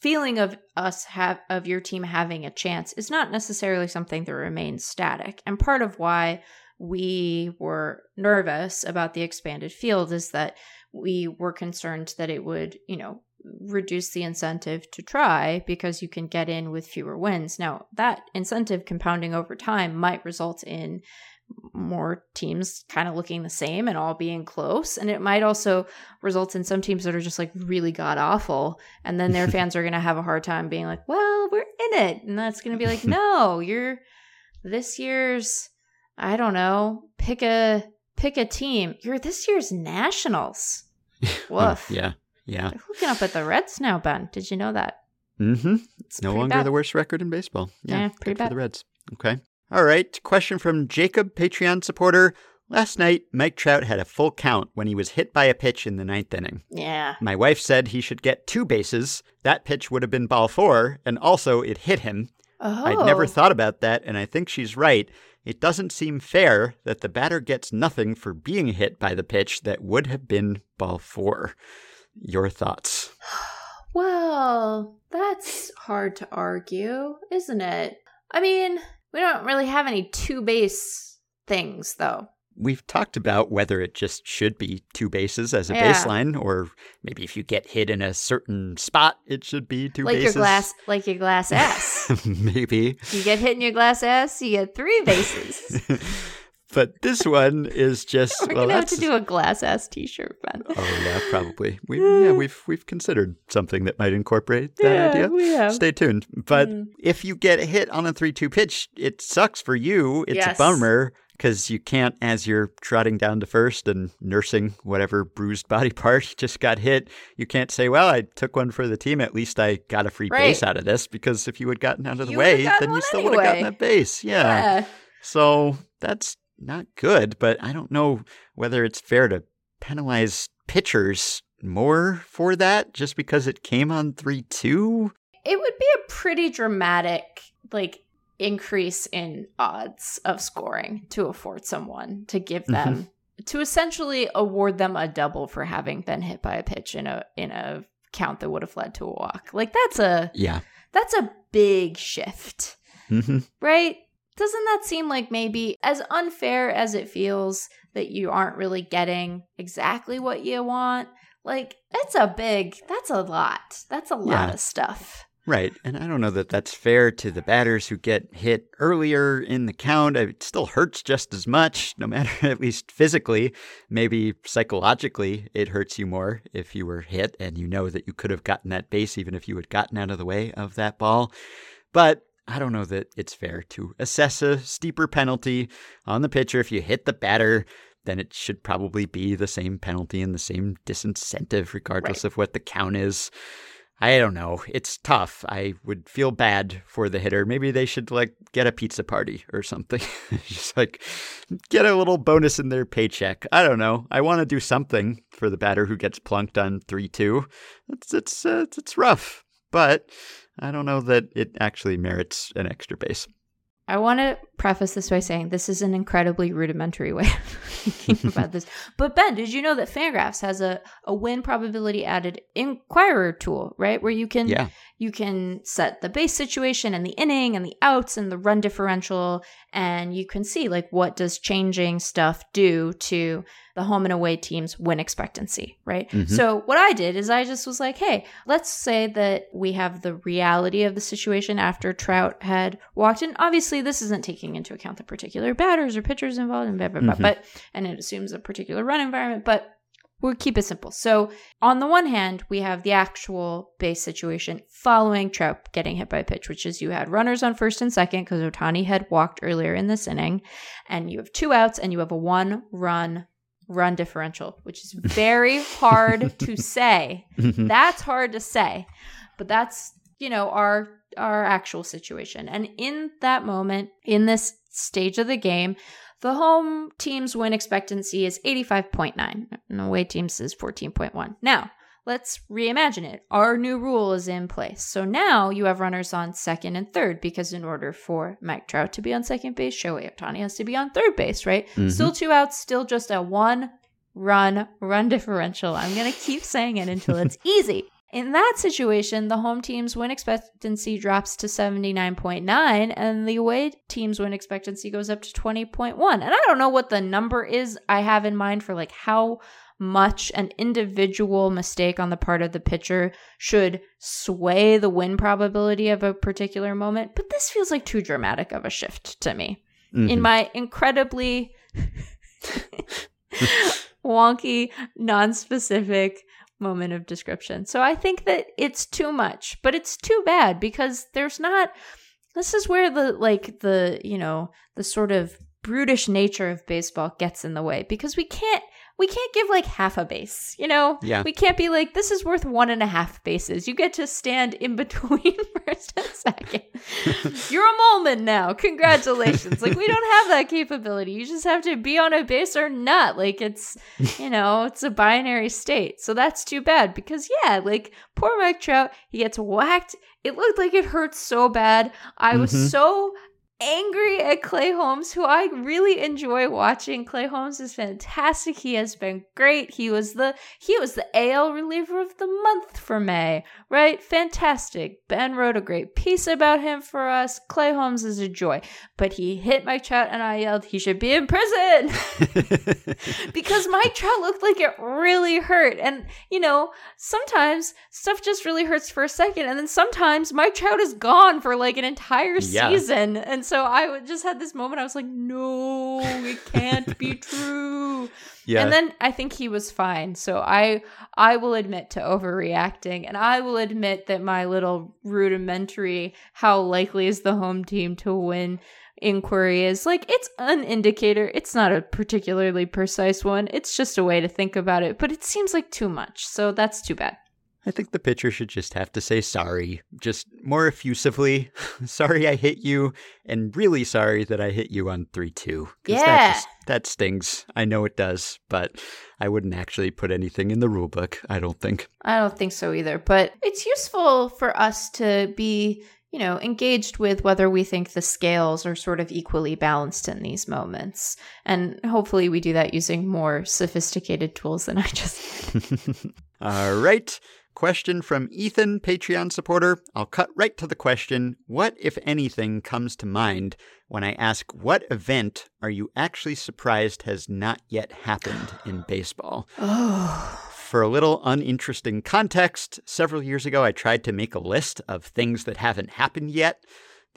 feeling of us have of your team having a chance is not necessarily something that remains static. And part of why we were nervous about the expanded field is that we were concerned that it would, you know, reduce the incentive to try because you can get in with fewer wins. Now, that incentive compounding over time might result in more teams kind of looking the same and all being close. And it might also result in some teams that are just like really god awful. And then their <laughs> fans are going to have a hard time being like, well, we're in it. And that's going to be like, <laughs> no, you're this year's, I don't know, pick a. Pick a team. You're this year's Nationals. <laughs> Woof. yeah. Yeah. They're looking up at the Reds now, Ben. Did you know that? Mm-hmm. It's No pretty longer bad. the worst record in baseball. Yeah, Yeah, pretty good for the Reds. Okay. All right. Question from Jacob, Patreon supporter. Last night, Mike Trout had a full count when he was hit by a pitch in the ninth inning. Yeah. My wife said he should get two bases. That pitch would have been ball four, and also it hit him. Oh. I'd never thought about that, and I think she's right. It doesn't seem fair that the batter gets nothing for being hit by the pitch that would have been ball four. Your thoughts? <sighs> Well, that's hard to argue, isn't it? I mean, we don't really have any two base things, though. We've talked about whether it just should be two bases as a Yeah. baseline, or maybe if you get hit in a certain spot, it should be two like bases. your glass, like your glass ass. <laughs> maybe. you get hit in your glass ass, you get three bases. <laughs> but this one is just <laughs> We're well, gonna have to do a glass ass T-shirt, Ben. Oh yeah, <laughs> probably. We yeah, we've we've considered something that might incorporate that idea. we have. Stay tuned. But Mm. if you get hit on a 3 2 pitch, it sucks for you. It's Yes. a bummer because you can't, as you're trotting down to first and nursing whatever bruised body <laughs> part just got hit, you can't say, Well, I took one for the team. At least I got a free base out of this because if you had gotten out of the You way, then you still would have gotten anyway. that base. Yeah. Yeah. So that's not good, but I don't know whether it's fair to penalize pitchers more for that just because it came on 3 2. It would be a pretty dramatic, like, increase in odds of scoring to afford someone to give them to essentially award them a double for having been hit by a pitch in a in a count that would have led to a walk. Like that's a Yeah. that's a big shift. hmm right? Doesn't that seem like maybe as unfair as it feels that you aren't really getting exactly what you want? Like, it's a big, that's a lot. That's a lot Yeah. of stuff. Right. And I don't know that that's fair to the batters who get hit earlier in the count. It still hurts just as much, no matter, <laughs> at least physically. Maybe psychologically, it hurts you more if you were hit and you know that you could have gotten that base even if you had gotten out of the way of that ball. But I don't know that it's fair to assess a steeper penalty on the pitcher if you hit the batter. Then it should probably be the same penalty and the same disincentive, regardless Right. of what the count is. I don't know. It's tough. I would feel bad for the hitter. Maybe they should like get a pizza party or something. <laughs> Just like get a little bonus in their paycheck. I don't know. I want to do something for the batter who gets plunked on 3-2. It's it's uh, it's, it's rough, but I don't know that it actually merits an extra base. I want to preface this by saying this is an incredibly rudimentary way <laughs> of thinking <laughs> about this. But Ben, did you know that Fangraphs has a, a win probability added inquirer tool, right? Where you can Yeah. You can set the base situation and the inning and the outs and the run differential and you can see like what does changing stuff do to the home and away team's win expectancy, right? Mhm. So what I did is I just was like, hey, let's say that we have the reality of the situation after Trout had walked in. Obviously, this isn't taking into account the particular batters or pitchers involved, and blah, blah, blah, Mhm. but and it assumes a particular run environment, but we'll keep it simple. So on the one hand, we have the actual base situation following Trout getting hit by a pitch, which is you had runners on first and second because Ohtani had walked earlier in this inning, and you have two outs and you have a one run run differential, which is <laughs> very hard to say. Mhm. That's hard to say, but that's you know our our actual situation. And in that moment, in this stage of the game, the home team's win expectancy is 85.9, and the away team's is 14.1. Now, let's reimagine it. Our new rule is in place. So now you have runners on second and third because in order for Mike Trout to be on second base, Shohei Ohtani has to be on third base, right? Mhm. Still two outs, still just a one run run <laughs> differential. I'm going to keep saying it until it's <laughs> easy. In that situation, the home team's win expectancy drops to 79.9 and the away team's win expectancy goes up to 20.1. And I don't know what the number is I have in mind for like how much an individual mistake on the part of the pitcher should sway the win probability of a particular moment, but this feels like too dramatic of a shift to me. mm-hmm. in my incredibly <laughs> wonky, non-specific moment of description. So I think that it's too much, but it's too bad because there's not this is where the like the, you know, the sort of brutish nature of baseball gets in the way because we can't we can't give like half a base, you know? Yeah. We can't be like, this is worth one and a half bases. You get to stand in <laughs> between <laughs> first and second. <laughs> You're a Molman now. Congratulations. like, we don't have that capability. You just have to be on a base or not. Like, it's, you know, it's a binary state. So that's too bad because, yeah, like, poor Mike Trout, he gets whacked. It looked like it hurt so bad. I was mm-hmm. so angry at Clay Holmes, who I really enjoy watching. Clay Holmes is fantastic. He has been great. He was the he was the AL reliever of the month for May, right? Fantastic. Ben wrote a great piece about him for us. Clay Holmes is a joy. But he hit Mike Trout and I yelled, he should be in prison. <laughs> because Mike Trout looked like it really hurt. And, you know, sometimes stuff just really hurts for a second. And then sometimes Mike Trout is gone for like an entire yeah. season. And so I just had this moment. I was like, no, it can't be <laughs> true. Yeah. And then I think he was fine. So I I will admit to overreacting and I will admit that my little rudimentary how likely is the home team to win inquiry is like it's an indicator. It's not a particularly precise one. It's just a way to think about it, but it seems like too much. So that's too bad. I think the pitcher should just have to say sorry, just more effusively. <laughs> sorry I hit you, and really sorry that I hit you on 3 2. Yeah. That, just, that stings. I know it does, but I wouldn't actually put anything in the rule book, I don't think. I don't think so either, but it's useful for us to be you know, engaged with whether we think the scales are sort of equally balanced in these moments. And hopefully we do that using more sophisticated tools than I just <laughs> All right. Question from Ethan, Patreon supporter. I'll cut right to the question. What, if anything, comes to mind when I ask what event are you actually surprised has not yet happened in baseball? Oh. For a little uninteresting context, several years ago I tried to make a list of things that haven't happened yet.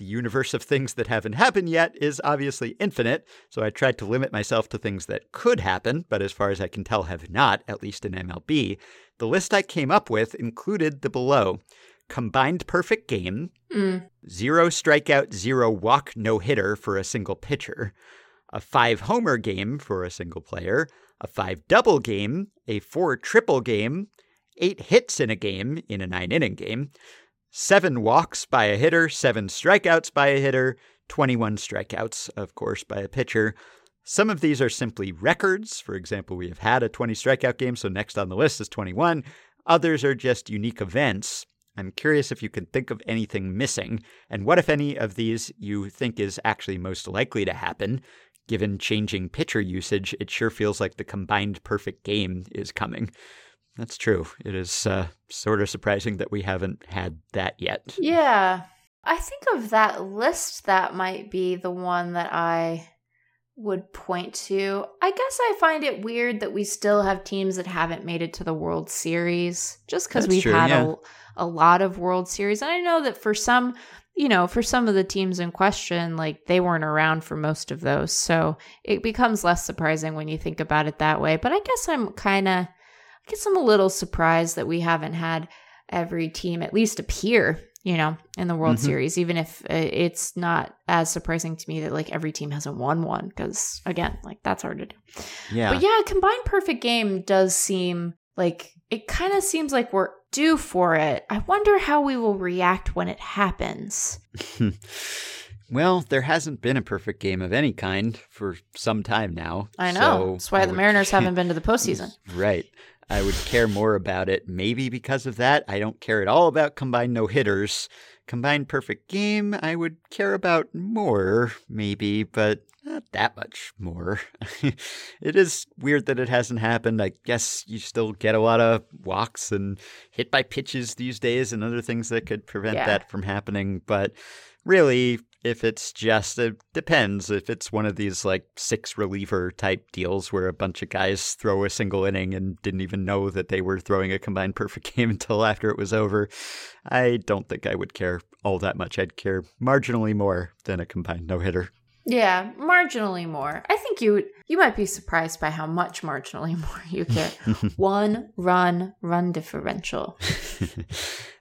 The universe of things that haven't happened yet is obviously infinite, so I tried to limit myself to things that could happen, but as far as I can tell have not, at least in MLB. The list I came up with included the below. Combined perfect game, mm. zero strikeout, zero walk, no hitter for a single pitcher, a five homer game for a single player, a five double game, a four triple game, eight hits in a game in a nine inning game, seven walks by a hitter, seven strikeouts by a hitter, 21 strikeouts, of course, by a pitcher, some of these are simply records. For example, we have had a 20 strikeout game, so next on the list is 21. Others are just unique events. I'm curious if you can think of anything missing, and what, if any, of these you think is actually most likely to happen. Given changing pitcher usage, it sure feels like the combined perfect game is coming. That's true. It is uh, sort of surprising that we haven't had that yet. Yeah. I think of that list, that might be the one that I would point to. I guess I find it weird that we still have teams that haven't made it to the World Series just because we've true, had yeah. a, a lot of World Series. And I know that for some, you know, for some of the teams in question, like they weren't around for most of those. So it becomes less surprising when you think about it that way. But I guess I'm kind of, I guess I'm a little surprised that we haven't had every team at least appear you know, in the World mm-hmm. Series, even if uh, it's not as surprising to me that like every team hasn't won one, because again, like that's hard to do. Yeah. But yeah, combined perfect game does seem like it kind of seems like we're due for it. I wonder how we will react when it happens. <laughs> well, there hasn't been a perfect game of any kind for some time now. I know. So That's why the Mariners haven't <laughs> been to the postseason. right. I would care more about it. Maybe because of that. I don't care at all about combined no hitters. Combined perfect game, I would care about more, maybe, but not that much more. <laughs> it is weird that it hasn't happened. I guess you still get a lot of walks and hit by pitches these days and other things that could prevent yeah. that from happening. But really, if it's just it depends if it's one of these like six reliever type deals where a bunch of guys throw a single inning and didn't even know that they were throwing a combined perfect <laughs> game until after it was over i don't think i would care all that much i'd care marginally more than a combined no hitter Yeah, marginally more. I think you you might be surprised by how much marginally <laughs> more you get. <laughs> One run run differential.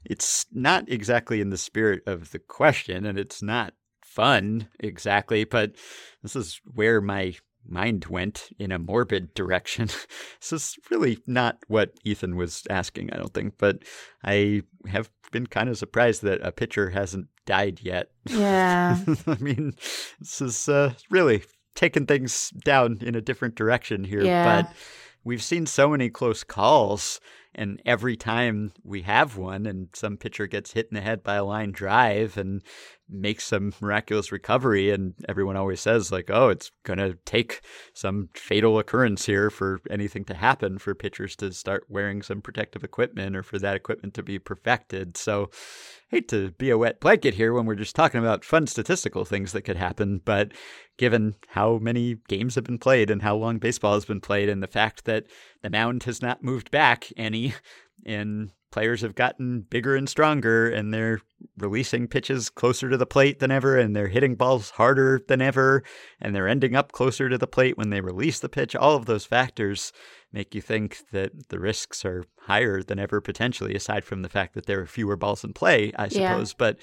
it's not exactly in the spirit of the question, and it's not fun exactly, but this is where my mind went in a morbid direction. <laughs> this is really not what Ethan was asking, I don't think, but I have been kind of surprised that a pitcher hasn't died yet. Yeah. <laughs> I mean, this is uh, really taking things down in a different direction here, yeah. but we've seen so many close calls and every time we have one and some pitcher gets hit in the head by a line drive and makes some miraculous recovery and everyone always says like oh it's going to take some fatal occurrence here for anything to happen for pitchers to start wearing some protective equipment or for that equipment to be perfected. So hate to be a wet blanket here when we're just talking about fun statistical things that could happen but given how many games have been played and how long baseball has been played and the fact that the mound has not moved back any and players have gotten bigger and stronger and they're releasing pitches closer to the plate than ever and they're hitting balls harder than ever and they're ending up closer to the plate when they release the pitch all of those factors make you think that the risks are higher than ever potentially aside from the fact that there are fewer balls in play i suppose yeah. but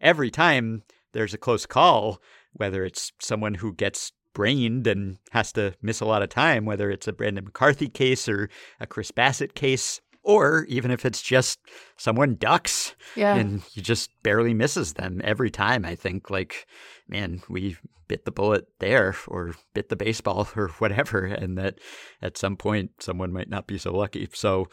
every time there's a close call whether it's someone who gets brained and has to miss a lot of time, whether it's a Brandon McCarthy case or a Chris Bassitt case, or even if it's just someone ducks yeah. and you just barely misses them every time. I think, like, man, we bit the bullet there or bit the baseball <laughs> or whatever, and that at some point someone might not be so lucky. So,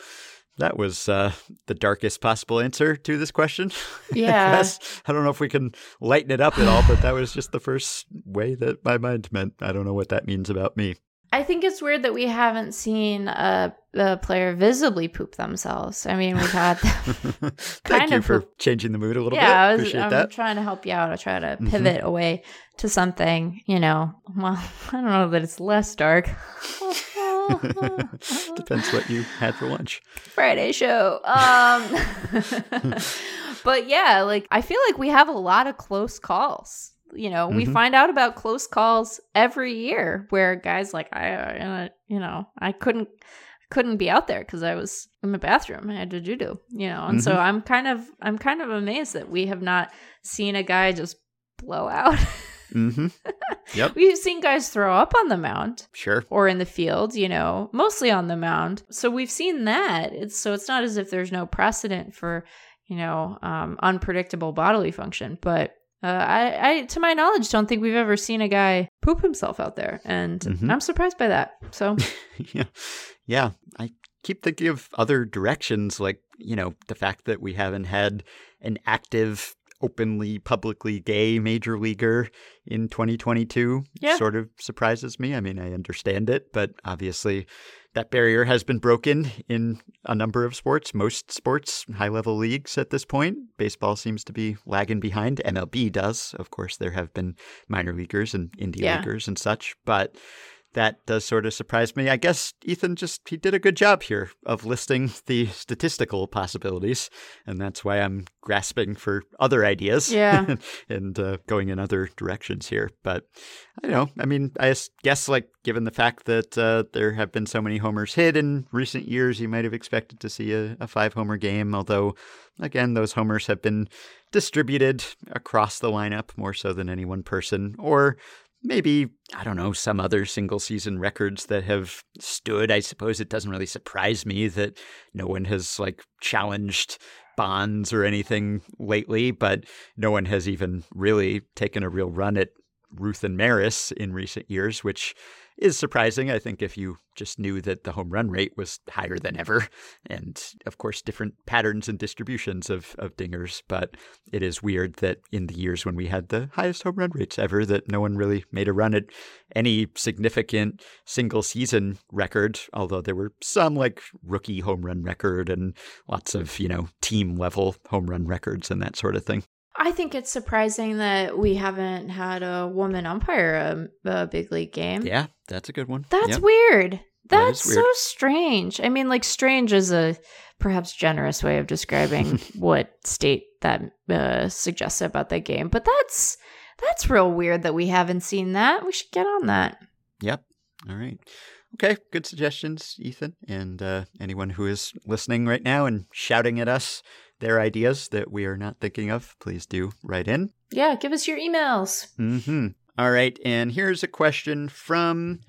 that was uh, the darkest possible answer to this question. <laughs> Yeah. I, I, don't know if we can lighten it up at all, but that was just the first way that my mind meant. I don't know what that means about me. I think it's weird that we haven't seen a, a player visibly poop themselves. I mean, we've had <laughs> <laughs> Thank you for poop. changing the mood a little bit. yeah, bit. I was, Appreciate I'm that. trying to help you out. I try to mm-hmm. pivot mm-hmm. away to something, you know, well, <laughs> I don't know that it's less dark. Depends what you had for lunch. Friday show. Um, but yeah, like I feel like we have a lot of close calls. You know, mm-hmm. we find out about close calls every year where guys like I, uh, you know, I couldn't couldn't be out there because I was in the bathroom. I had to do do, you know, and mm-hmm. so I'm kind of I'm kind of amazed that we have not seen a guy just blow out. Mm-hmm. Yep. <laughs> We've seen guys throw up on the mound. Sure. Or in the field, you know, mostly on the mound. So we've seen that. It's so it's not as if there's no precedent for, you know, um, unpredictable bodily function. But uh, I, I, to my knowledge, don't think we've ever seen a guy poop himself out there, and mm-hmm. I'm surprised by that. So, <laughs> yeah, yeah, I keep thinking of other directions, like you know, the fact that we haven't had an active openly publicly gay major leaguer in 2022 yeah. sort of surprises me. I mean, I understand it, but obviously that barrier has been broken in a number of sports, most sports, high level leagues at this point. Baseball seems to be lagging behind. MLB does. Of course, there have been minor leaguers and indie yeah. leaguers and such, but that does sort of surprise me. I guess Ethan just he did a good job here of listing <laughs> the statistical possibilities, and that's why I'm grasping for other ideas. Yeah, <laughs> and uh, going in other directions here. But I don't know. I mean, I guess like given the fact that uh, there have been so many homers hit in recent years, you might have expected to see a, a five homer game. Although, again, those homers have been distributed across the lineup more so than any one person, or maybe, I don't know, some other single season records that have stood. I suppose it doesn't really surprise me that no one has like challenged Bonds or anything lately, but no one has even really taken a real run at Ruth and Maris in recent years, which is surprising. I think if you just knew that the home run rate was higher than ever, and of course, different patterns and distributions of, of dingers. But it is weird that in the years when we had the highest home run rates ever, that no one really made a run at any significant single season record, although there were some like rookie home run record and lots of, you know, team level home run records and that sort of thing. I think it's surprising that we haven't had a woman umpire a, a big league game. Yeah, that's a good one. That's yep. weird. That's that weird. so strange. I mean, like, strange is a perhaps generous way of describing <laughs> what state that uh, suggests about that game, but that's That's real weird that we haven't seen that. We should get on that. Yep. All right. Okay, good suggestions, Ethan, and uh, anyone who is listening right now and shouting at us their ideas that we are not thinking of, please do write in. Yeah, give us your emails. Mm-hmm. All right, and here's a question from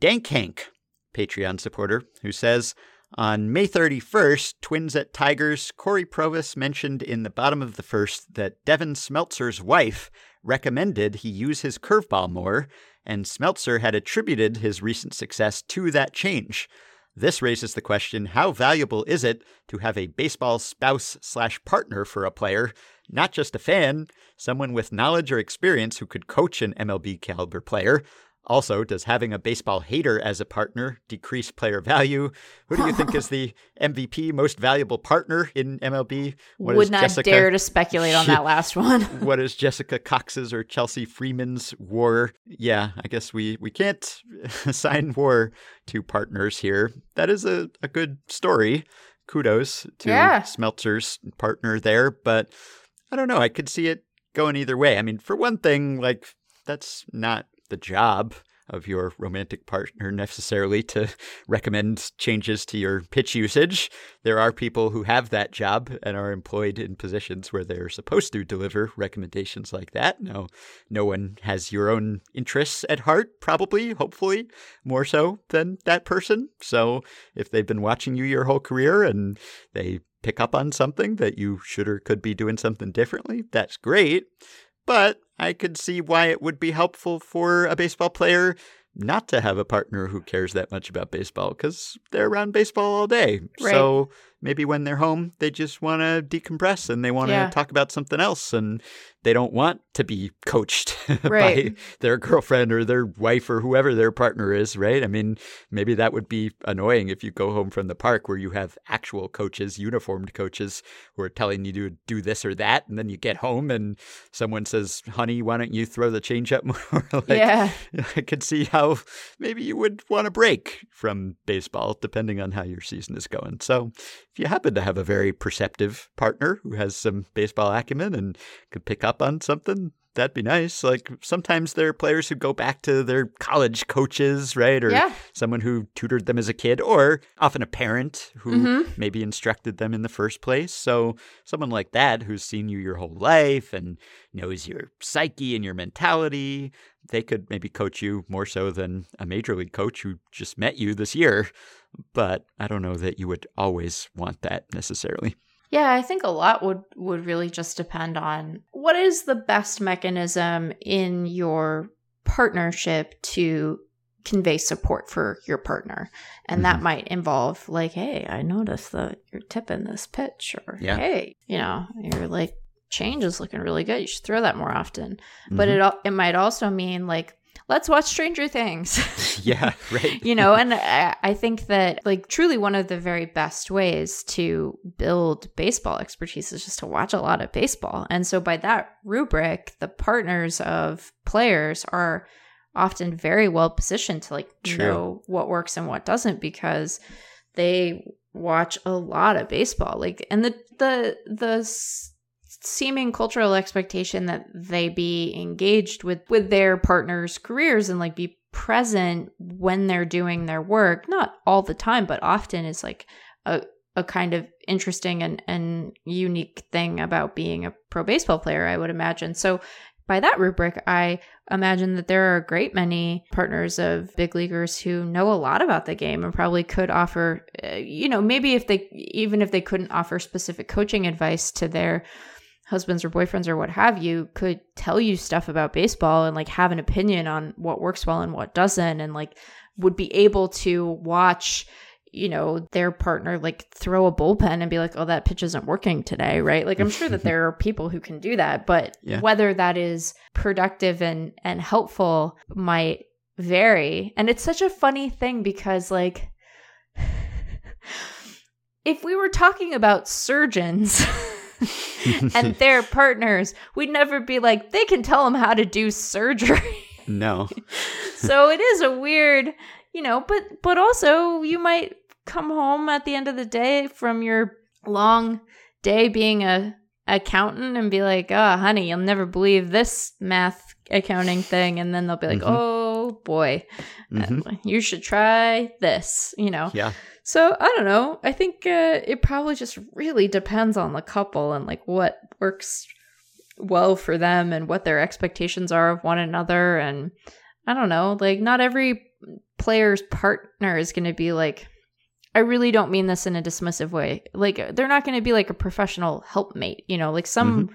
Dank Hank, Patreon supporter, who says, on May 31st, Twins at Tigers, Cory Provus mentioned in the bottom of the first that Devin Smeltzer's wife recommended he use his curveball more, and Smeltzer had attributed his recent success to that change. This raises the question how valuable is it to have a baseball spouse slash partner for a player, not just a fan, someone with knowledge or experience who could coach an MLB caliber player, also, does having a baseball hater as a partner decrease player value? Who do you think is the <laughs> MVP most valuable partner in MLB? What Would not Jessica, dare to speculate on that <laughs> last one. <laughs> what is Jessica Cox's or Chelsea Freeman's war? Yeah, I guess we, we can't assign war to partners here. That is a, a good story. Kudos to yeah. Smeltzer's partner there, but I don't know. I could see it going either way. I mean, for one thing, like that's not the job of your romantic partner necessarily to recommend changes to your pitch usage. There are people who have that job and are employed in positions where they're supposed to deliver recommendations like that. No, no one has your own interests at heart, probably, hopefully, more so than that person. So if they've been watching you your whole career and they pick up on something that you should or could be doing something differently, that's great. But I could see why it would be helpful for a baseball player not to have a partner who cares that much about baseball because they're around baseball all day. Right. So maybe when they're home, they just want to decompress and they want to yeah. talk about something else. And they don't want to be coached <laughs> right. by their girlfriend or their wife or whoever their partner is, right? I mean, maybe that would be annoying if you go home from the park where you have actual coaches, uniformed coaches who are telling you to do this or that. And then you get home and someone says, honey, why don't you throw the change up <laughs> more? <laughs> like, yeah. I could see how maybe you would want a break from baseball, depending on how your season is going. So if you happen to have a very perceptive partner who has some baseball acumen and could pick up on something, that'd be nice. Like sometimes there are players who go back to their college coaches, right? Or yeah. someone who tutored them as a kid, or often a parent who mm-hmm. maybe instructed them in the first place. So someone like that who's seen you your whole life and knows your psyche and your mentality, they could maybe coach you more so than a major league coach who just met you this year. But I don't know that you would always want that necessarily. Yeah, I think a lot would would really just depend on what is the best mechanism in your partnership to convey support for your partner. And mm-hmm. that might involve like, hey, I noticed that you're tipping this pitch or yeah. hey, you know, you're like change is looking really good. You should throw that more often. Mm-hmm. But it it might also mean like let's watch Stranger Things. <laughs> yeah, right. you know, and I, I, think that like truly one of the very best ways to build baseball expertise is just to watch a lot of baseball. And so by that rubric, the partners of players are often very well positioned to like True. know what works and what doesn't because they watch a lot of baseball. Like and the the the seeming cultural expectation that they be engaged with with their partners' careers and like be present when they're doing their work, not all the time, but often is like a a kind of interesting and, and unique thing about being a pro baseball player, I would imagine. So by that rubric, I imagine that there are a great many partners of big leaguers who know a lot about the game and probably could offer, uh, you know, maybe if they, even if they couldn't offer specific coaching advice to their husbands or boyfriends or what have you could tell you stuff about baseball and like have an opinion on what works well and what doesn't and like would be able to watch you know their partner like throw a bullpen and be like oh that pitch isn't working today right like i'm sure that there <laughs> are people who can do that but yeah. whether that is productive and and helpful might vary and it's such a funny thing because like <sighs> if we were talking about surgeons <laughs> <laughs> and their partners, we'd never be like, they can tell them how to do surgery. <laughs> No. so it is a weird, you know, but but also you might come home at the end of the day from your long day being a accountant and be like, "Oh, honey, you'll never believe this math accounting thing," and then they'll be like, Mhm. "Oh boy, Mhm. uh, you should try this," you know. Yeah. So I don't know. I think uh, it probably just really depends on the couple and like what works well for them and what their expectations are of one another. And I don't know. Like not every player's partner is going to be like. I really don't mean this in a dismissive way. Like they're not going to be like a professional helpmate. You know, like some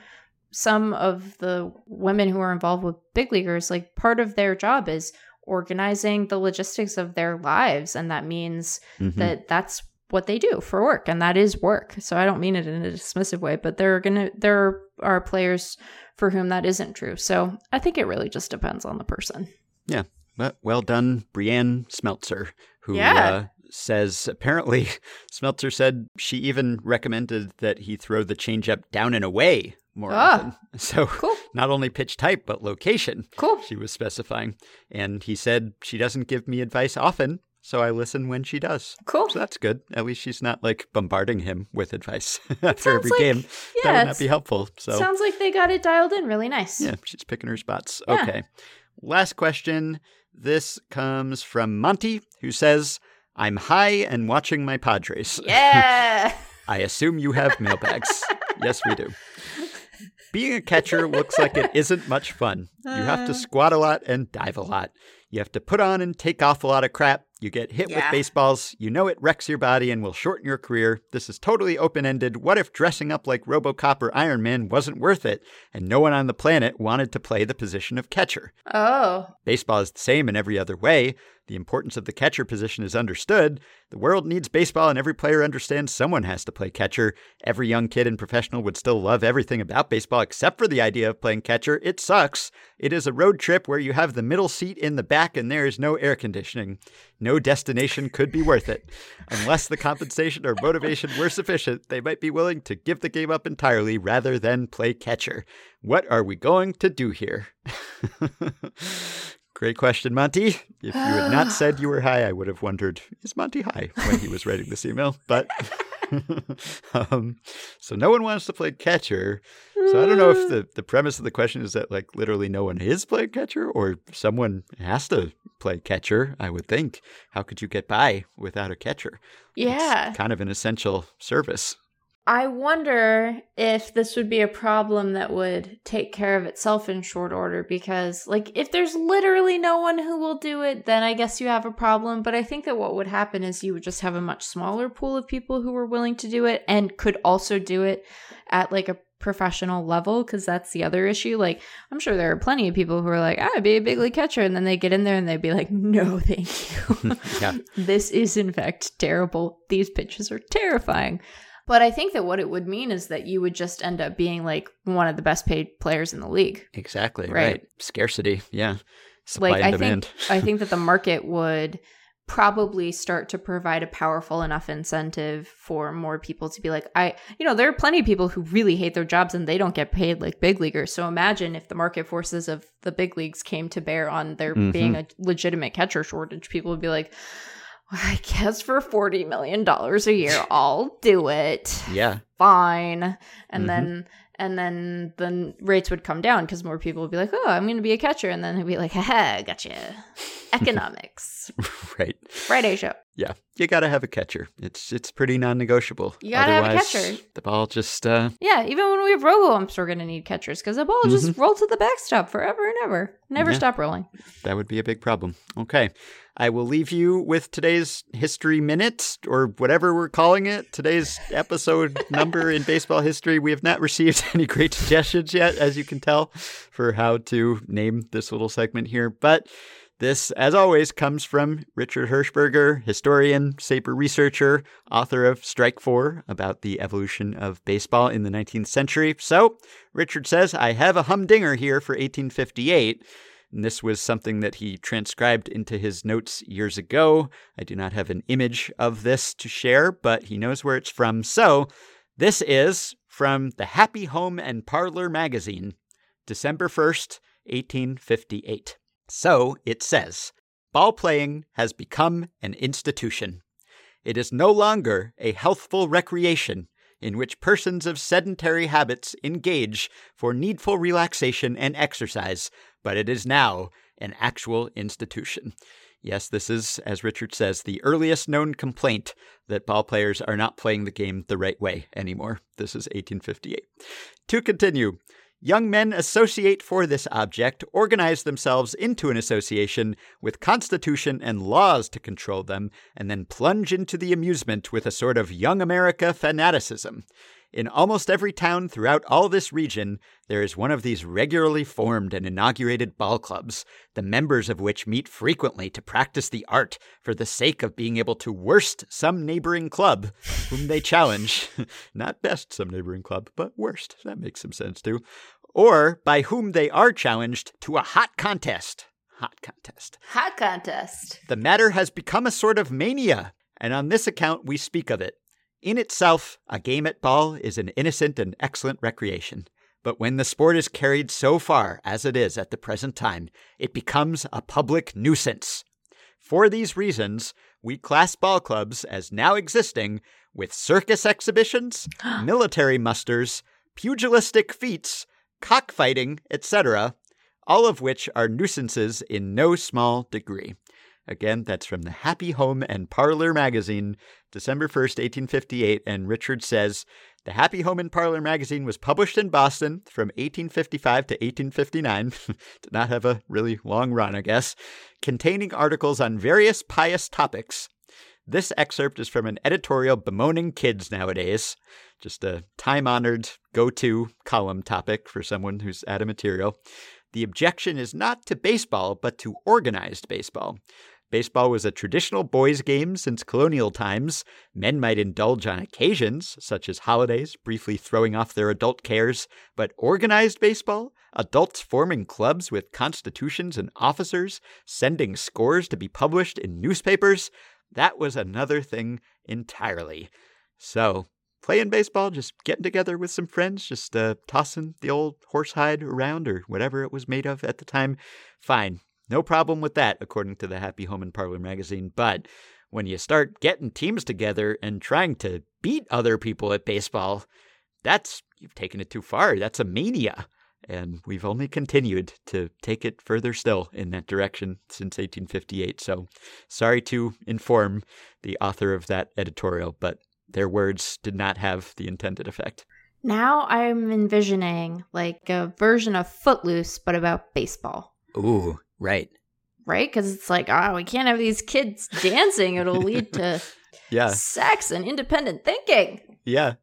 some of the women who are involved with big leaguers, like part of their job is organizing the logistics of their lives. And that means Mhm. that that's what they do for work and that is work. So i don't mean it in a dismissive way but there are gonna there are players for whom that isn't true. So i think it really just depends on the person. Yeah, well done, Brienne Smeltzer, who Yeah. uh, says apparently <laughs> Smeltzer said she even recommended that he throw the changeup down and away more Ah. often. <laughs> So cool not only pitch type but location cool she was specifying. And he said she doesn't give me advice often, so I listen when she does. cool So that's good. At least she's not like bombarding him with advice <laughs> after every like- game. yeah that would not be helpful. So sounds like they got it dialed in really nice yeah, she's picking her spots. Yeah. Okay. Last question. This comes from Monty, who says, I'm high and watching my Padres. yeah <laughs> I assume you have mailbags. yes, we do. Being a catcher looks like it isn't much fun. You have to Uh. squat a lot and dive a lot. You have to put on and take off a lot of crap. You get hit Yeah. with baseballs. You know it wrecks your body and will shorten your career. This is totally open ended. What if dressing up like Robocop or Iron Man wasn't worth it and no one on the planet wanted to play the position of catcher? oh Baseball is the same in every other way. The importance of the catcher position is understood. The world needs baseball, and every player understands someone has to play catcher. Every young kid and professional would still love everything about baseball except for the idea of playing catcher. It sucks. It is a road trip where you have the middle seat in the back and there is no air conditioning. No destination could be worth it. Unless the compensation or motivation were sufficient, they might be willing to give the game up entirely rather than play catcher. What are we going to do here? <laughs> Great question, Monty. If you had not said you were high, I would have wondered, is Monty high when he was writing this email? But <laughs> um, so no one wants to play catcher. So I don't know if the, the premise of the question is that like literally no one is playing catcher or someone has to play catcher, I would think. How could you get by without a catcher? It's yeah kind of an essential service. I wonder if this would be a problem that would take care of itself in short order because, like, if there's literally no one who will do it, then I guess you have a problem. But I think that what would happen is you would just have a much smaller pool of people who were willing to do it and could also do it at like a professional level because that's the other issue. Like, I'm sure there are plenty of people who are like, I'd be a big league catcher. And then they get in there and they'd be like, no, thank you. <laughs> Yeah. this is in fact terrible. These pitches are terrifying. But I think that what it would mean is that you would just end up being like one of the best paid players in the league. Exactly. Right. Right. Scarcity. Yeah. Supply like and I demand. think I <laughs> think that the market would probably start to provide a powerful enough incentive for more people to be like I you know there are plenty of people who really hate their jobs and they don't get paid like big leaguers so imagine if the market forces of the big leagues came to bear on there Mhm. being a legitimate catcher shortage people would be like I guess for 40 million dollars a year <laughs> I'll do it yeah. fine and Mhm. then and then the rates would come down because more people would be like oh i'm gonna be a catcher and then they'd be like haha gotcha <laughs> economics right. friday show Yeah, you got to have a catcher. It's it's pretty non-negotiable. You gotta have a catcher. The ball just uh, yeah even when we have robo umps we're gonna need catchers because the ball will just rolls to the backstop forever and ever never Yeah. stop rolling that would be a big problem. Okay, I will leave you with today's history minute or whatever we're calling it. Today's episode <laughs> number in baseball history. We have not received <laughs> any great suggestions yet, as you can tell, for how to name this little segment here, but. This, as always, comes from Richard Hershberger, historian, SABR researcher, author of Strike Four about the evolution of baseball in the 19th century. So, Richard says, I have a humdinger here for 1858. And this was something that he transcribed into his notes years ago. I do not have an image of this to share, but he knows where it's from. So, this is from the Happy Home and Parlor magazine, December 1st, 1858. So it says Ball playing has become an institution. It is no longer a healthful recreation. In which persons of sedentary habits engage for needful relaxation and exercise, but it is now an actual institution. Yes, this is, as Richard says, the earliest known complaint that ball players are not playing the game the right way anymore. This is 1858. To continue, young men associate for this object, organize themselves into an association with constitution and laws to control them, and then plunge into the amusement with a sort of young America fanaticism. In almost every town throughout all this region, there is one of these regularly formed and inaugurated ball clubs, the members of which meet frequently to practice the art for the sake of being able to worst some neighboring club whom they challenge. <laughs> Not best some neighboring club, but worst. That makes some sense too. Or by whom they are challenged to a hot contest. Hot contest. Hot contest. The matter has become a sort of mania, and on this account we speak of it. In itself, a game at ball is an innocent and excellent recreation. But when the sport is carried so far as it is at the present time, it becomes a public nuisance. For these reasons, we class ball clubs as now existing with circus exhibitions, <gasps> military musters, pugilistic feats, cockfighting, etc., all of which are nuisances in no small degree. Again, that's from the Happy Home and Parlor magazine, December 1st, 1858. And Richard says the Happy Home and Parlor magazine was published in Boston from 1855 to 1859. <laughs> Did not have a really long run, I guess, containing articles on various pious topics. This excerpt is from an editorial bemoaning kids nowadays, just a time honored go to column topic for someone who's out of material. The objection is not to baseball, but to organized baseball. Baseball was a traditional boys' game since colonial times. Men might indulge on occasions, such as holidays, briefly throwing off their adult cares, but organized baseball, adults forming clubs with constitutions and officers, sending scores to be published in newspapers, that was another thing entirely. So, playing baseball, just getting together with some friends, just uh, tossing the old horsehide around or whatever it was made of at the time, fine. No problem with that, according to the Happy Home and Parlor magazine. But when you start getting teams together and trying to beat other people at baseball, that's, you've taken it too far. That's a mania. And we've only continued to take it further still in that direction since 1858. So sorry to inform the author of that editorial, but their words did not have the intended effect. Now I'm envisioning like a version of Footloose, but about baseball. Ooh, right. Right? Because it's like, oh, we can't have these kids dancing. It'll lead to <laughs> yeah. sex and independent thinking. Yeah.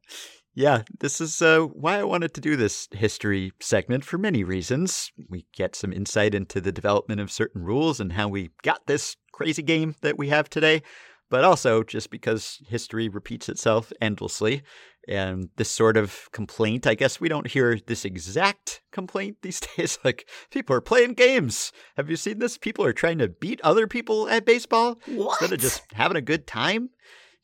Yeah, this is uh, why I wanted to do this history segment for many reasons. We get some insight into the development of certain rules and how we got this crazy game that we have today, but also just because history repeats itself endlessly. And this sort of complaint, I guess we don't hear this exact complaint these <laughs> days. Like, people are playing games. Have you seen this? People are trying to beat other people at baseball What? instead of just having a good time.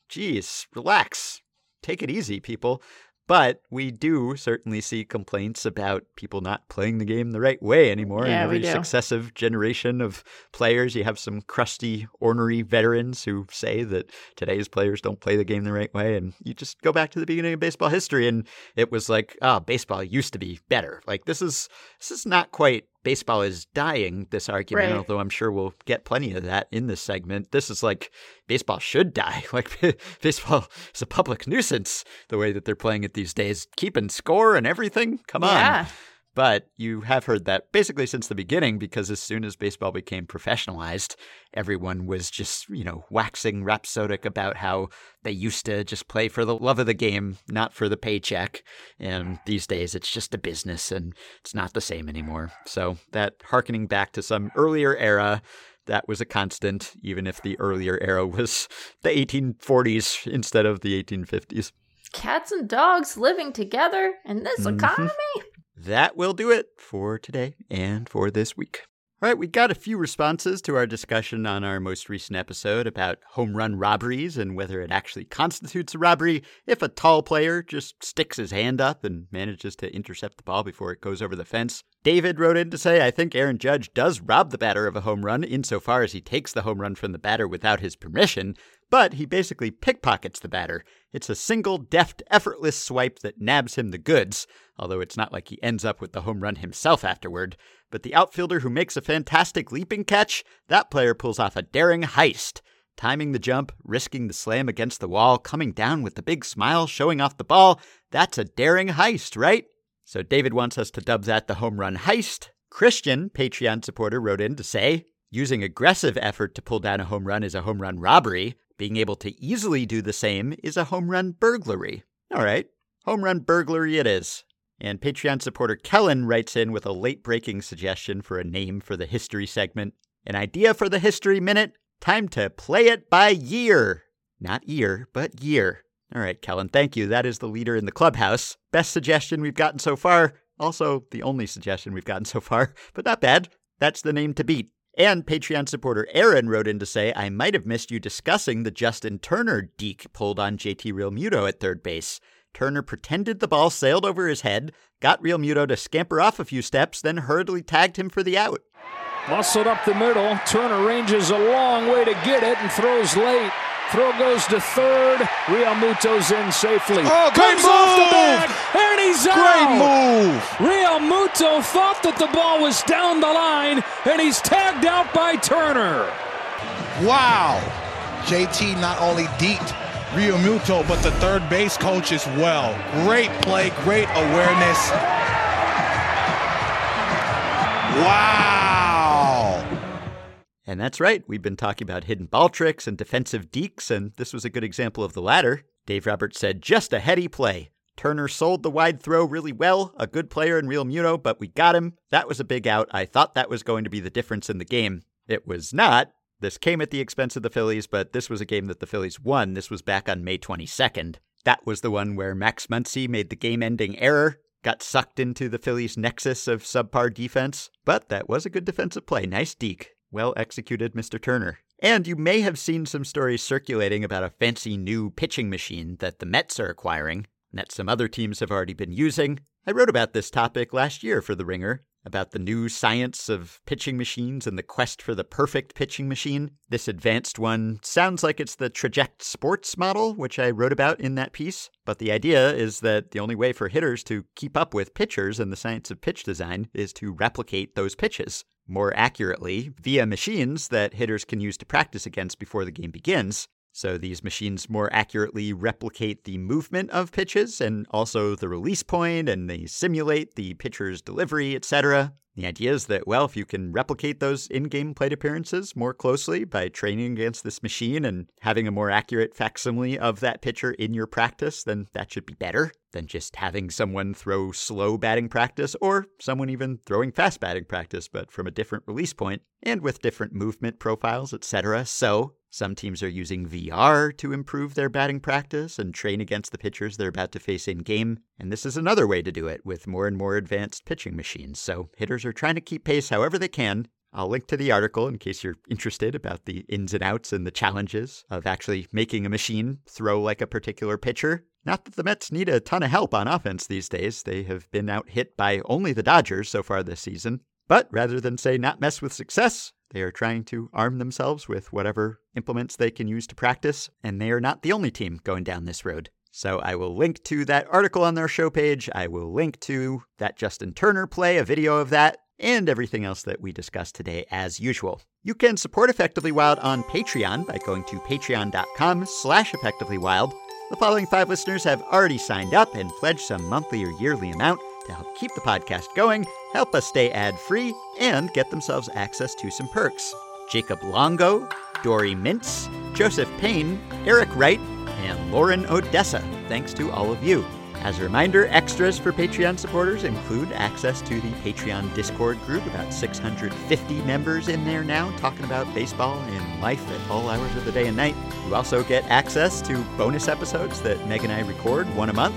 Geez, relax. Take it easy, people. But we do certainly see complaints about people not playing the game the right way anymore. Yeah, In every successive generation of players, you have some crusty, ornery veterans who say that today's players don't play the game the right way. And you just go back to the beginning of baseball history, and it was like, oh, baseball used to be better. Like this is this is not quite baseball is dying. This argument, Right. although I'm sure we'll get plenty of that in this segment. This is like baseball should die. <laughs> Like baseball is a public nuisance the way that they're playing it these days, keeping score and everything. Come on. But you have heard that basically since the beginning because as soon as baseball became professionalized, everyone was just, you know, waxing rhapsodic about how they used to just play for the love of the game, not for the paycheck. And these days it's just a business and it's not the same anymore. So that harkening back to some earlier era, that was a constant, even if the earlier era was <laughs> the 1840s instead of the 1850s. Cats and dogs living together in this Mhm. economy. That will do it for today and for this week. All right, we got a few responses to our discussion on our most recent episode about home run robberies and whether it actually constitutes a robbery if a tall player just sticks his hand up and manages to intercept the ball before it goes over the fence. David wrote in to say, I think Aaron Judge does rob the batter of a home run insofar as he takes the home run from the batter without his permission, but he basically pickpockets the batter. It's a single, deft, effortless swipe that nabs him the goods, although it's not like he ends up with the home run himself afterward. But the outfielder who makes a fantastic leaping catch, that player pulls off a daring heist. Timing the jump, risking the slam against the wall, coming down with the big smile, showing off the ball. That's a daring heist, right? So David wants us to dub that the home run heist. Christian, Patreon supporter, wrote in to say, using aggressive effort to pull down a home run is a home run robbery. Being able to easily do the same is a home run burglary. All right, home run burglary it is. And Patreon supporter Kellen writes in with a late breaking suggestion for a name for the history segment. An idea for the history minute? Time to play it by year. Not year, but year. All right, Kellen, thank you. That is the leader in the clubhouse. Best suggestion we've gotten so far. Also, the only suggestion we've gotten so far, <laughs> but not bad. That's the name to beat. And Patreon supporter Aaron wrote in to say, I might have missed you discussing the Justin Turner deke pulled on JT Realmuto at third base. Turner pretended the ball sailed over his head, got Realmuto to scamper off a few steps, then hurriedly tagged him for the out. Muscled up the middle. Turner ranges a long way to get it and throws late. Throw goes to third. Realmuto's in safely. Oh, great Comes move! off the bag, and he's out. Great move! Realmuto thought that the ball was down the line, and he's tagged out by Turner. Wow. JT not only deked Muto, but the third base coach as well. Great play, great awareness. Wow. And that's right, we've been talking about hidden ball tricks and defensive dekes, and this was a good example of the latter. Dave Roberts said, just a heady play. Turner sold the wide throw really well, a good player in Realmuto, but we got him. That was a big out. I thought that was going to be the difference in the game. It was not. This came at the expense of the Phillies, but this was a game that the Phillies won. This was back on May 22nd. That was the one where Max Muncy made the game ending error, got sucked into the Phillies' nexus of subpar defense. But that was a good defensive play. Nice deke. Well executed, Mr. Turner. And you may have seen some stories circulating about a fancy new pitching machine that the Mets are acquiring, and that some other teams have already been using. I wrote about this topic last year for The Ringer, about the new science of pitching machines and the quest for the perfect pitching machine. This advanced one sounds like it's the Trajekt Sports model, which I wrote about in that piece. But the idea is that the only way for hitters to keep up with pitchers and the science of pitch design is to replicate those pitches more accurately via machines that hitters can use to practice against before the game begins. So these machines more accurately replicate the movement of pitches and also the release point and they simulate the pitcher's delivery, etc. The idea is that, well, if you can replicate those in game plate appearances more closely by training against this machine and having a more accurate facsimile of that pitcher in your practice, then that should be better than just having someone throw slow batting practice or someone even throwing fast batting practice, but from a different release point and with different movement profiles, etc. So, some teams are using VR to improve their batting practice and train against the pitchers they're about to face in game. And this is another way to do it with more and more advanced pitching machines. So hitters are trying to keep pace however they can. I'll link to the article in case you're interested about the ins and outs and the challenges of actually making a machine throw like a particular pitcher. Not that the Mets need a ton of help on offense these days. They have been out hit by only the Dodgers so far this season. But rather than say not mess with success, they are trying to arm themselves with whatever implements they can use to practice, and they are not the only team going down this road. So I will link to that article on their show page. I will link to that Justin Turner play, a video of that, and everything else that we discussed today as usual. You can support Effectively Wild on Patreon by going to patreon.com slash effectivelywild. The following five listeners have already signed up and pledged some monthly or yearly amount to help keep the podcast going, help us stay ad free, and get themselves access to some perks. Jacob Longo, Dory Mintz, Joseph Payne, Eric Wright, and Lauren Odessa. Thanks to all of you. As a reminder, extras for Patreon supporters include access to the Patreon Discord group, about 650 members in there now, talking about baseball and life at all hours of the day and night. You also get access to bonus episodes that Meg and I record one a month.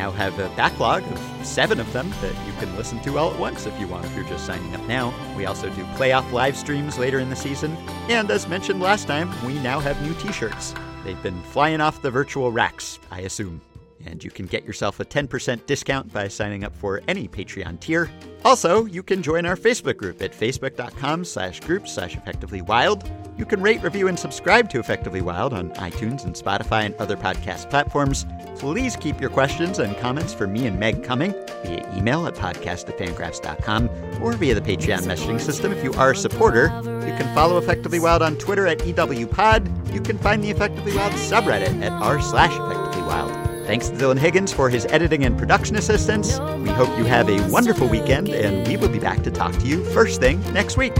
Now have a backlog of seven of them that you can listen to all at once if you want, if you're just signing up now. We also do playoff live streams later in the season. And as mentioned last time, we now have new t shirts. They've been flying off the virtual racks, I assume and you can get yourself a 10% discount by signing up for any Patreon tier. Also, you can join our Facebook group at facebook.com slash group slash effectively wild. You can rate, review, and subscribe to Effectively Wild on iTunes and Spotify and other podcast platforms. Please keep your questions and comments for me and Meg coming via email at podcast@fangraphs.com or via the Patreon messaging system. If you are a supporter, you can follow Effectively Wild on Twitter at EWPod. You can find the Effectively Wild subreddit at r slash Effectively Wild. Thanks to Dylan Higgins for his editing and production assistance. We hope you have a wonderful weekend, and we will be back to talk to you first thing next week.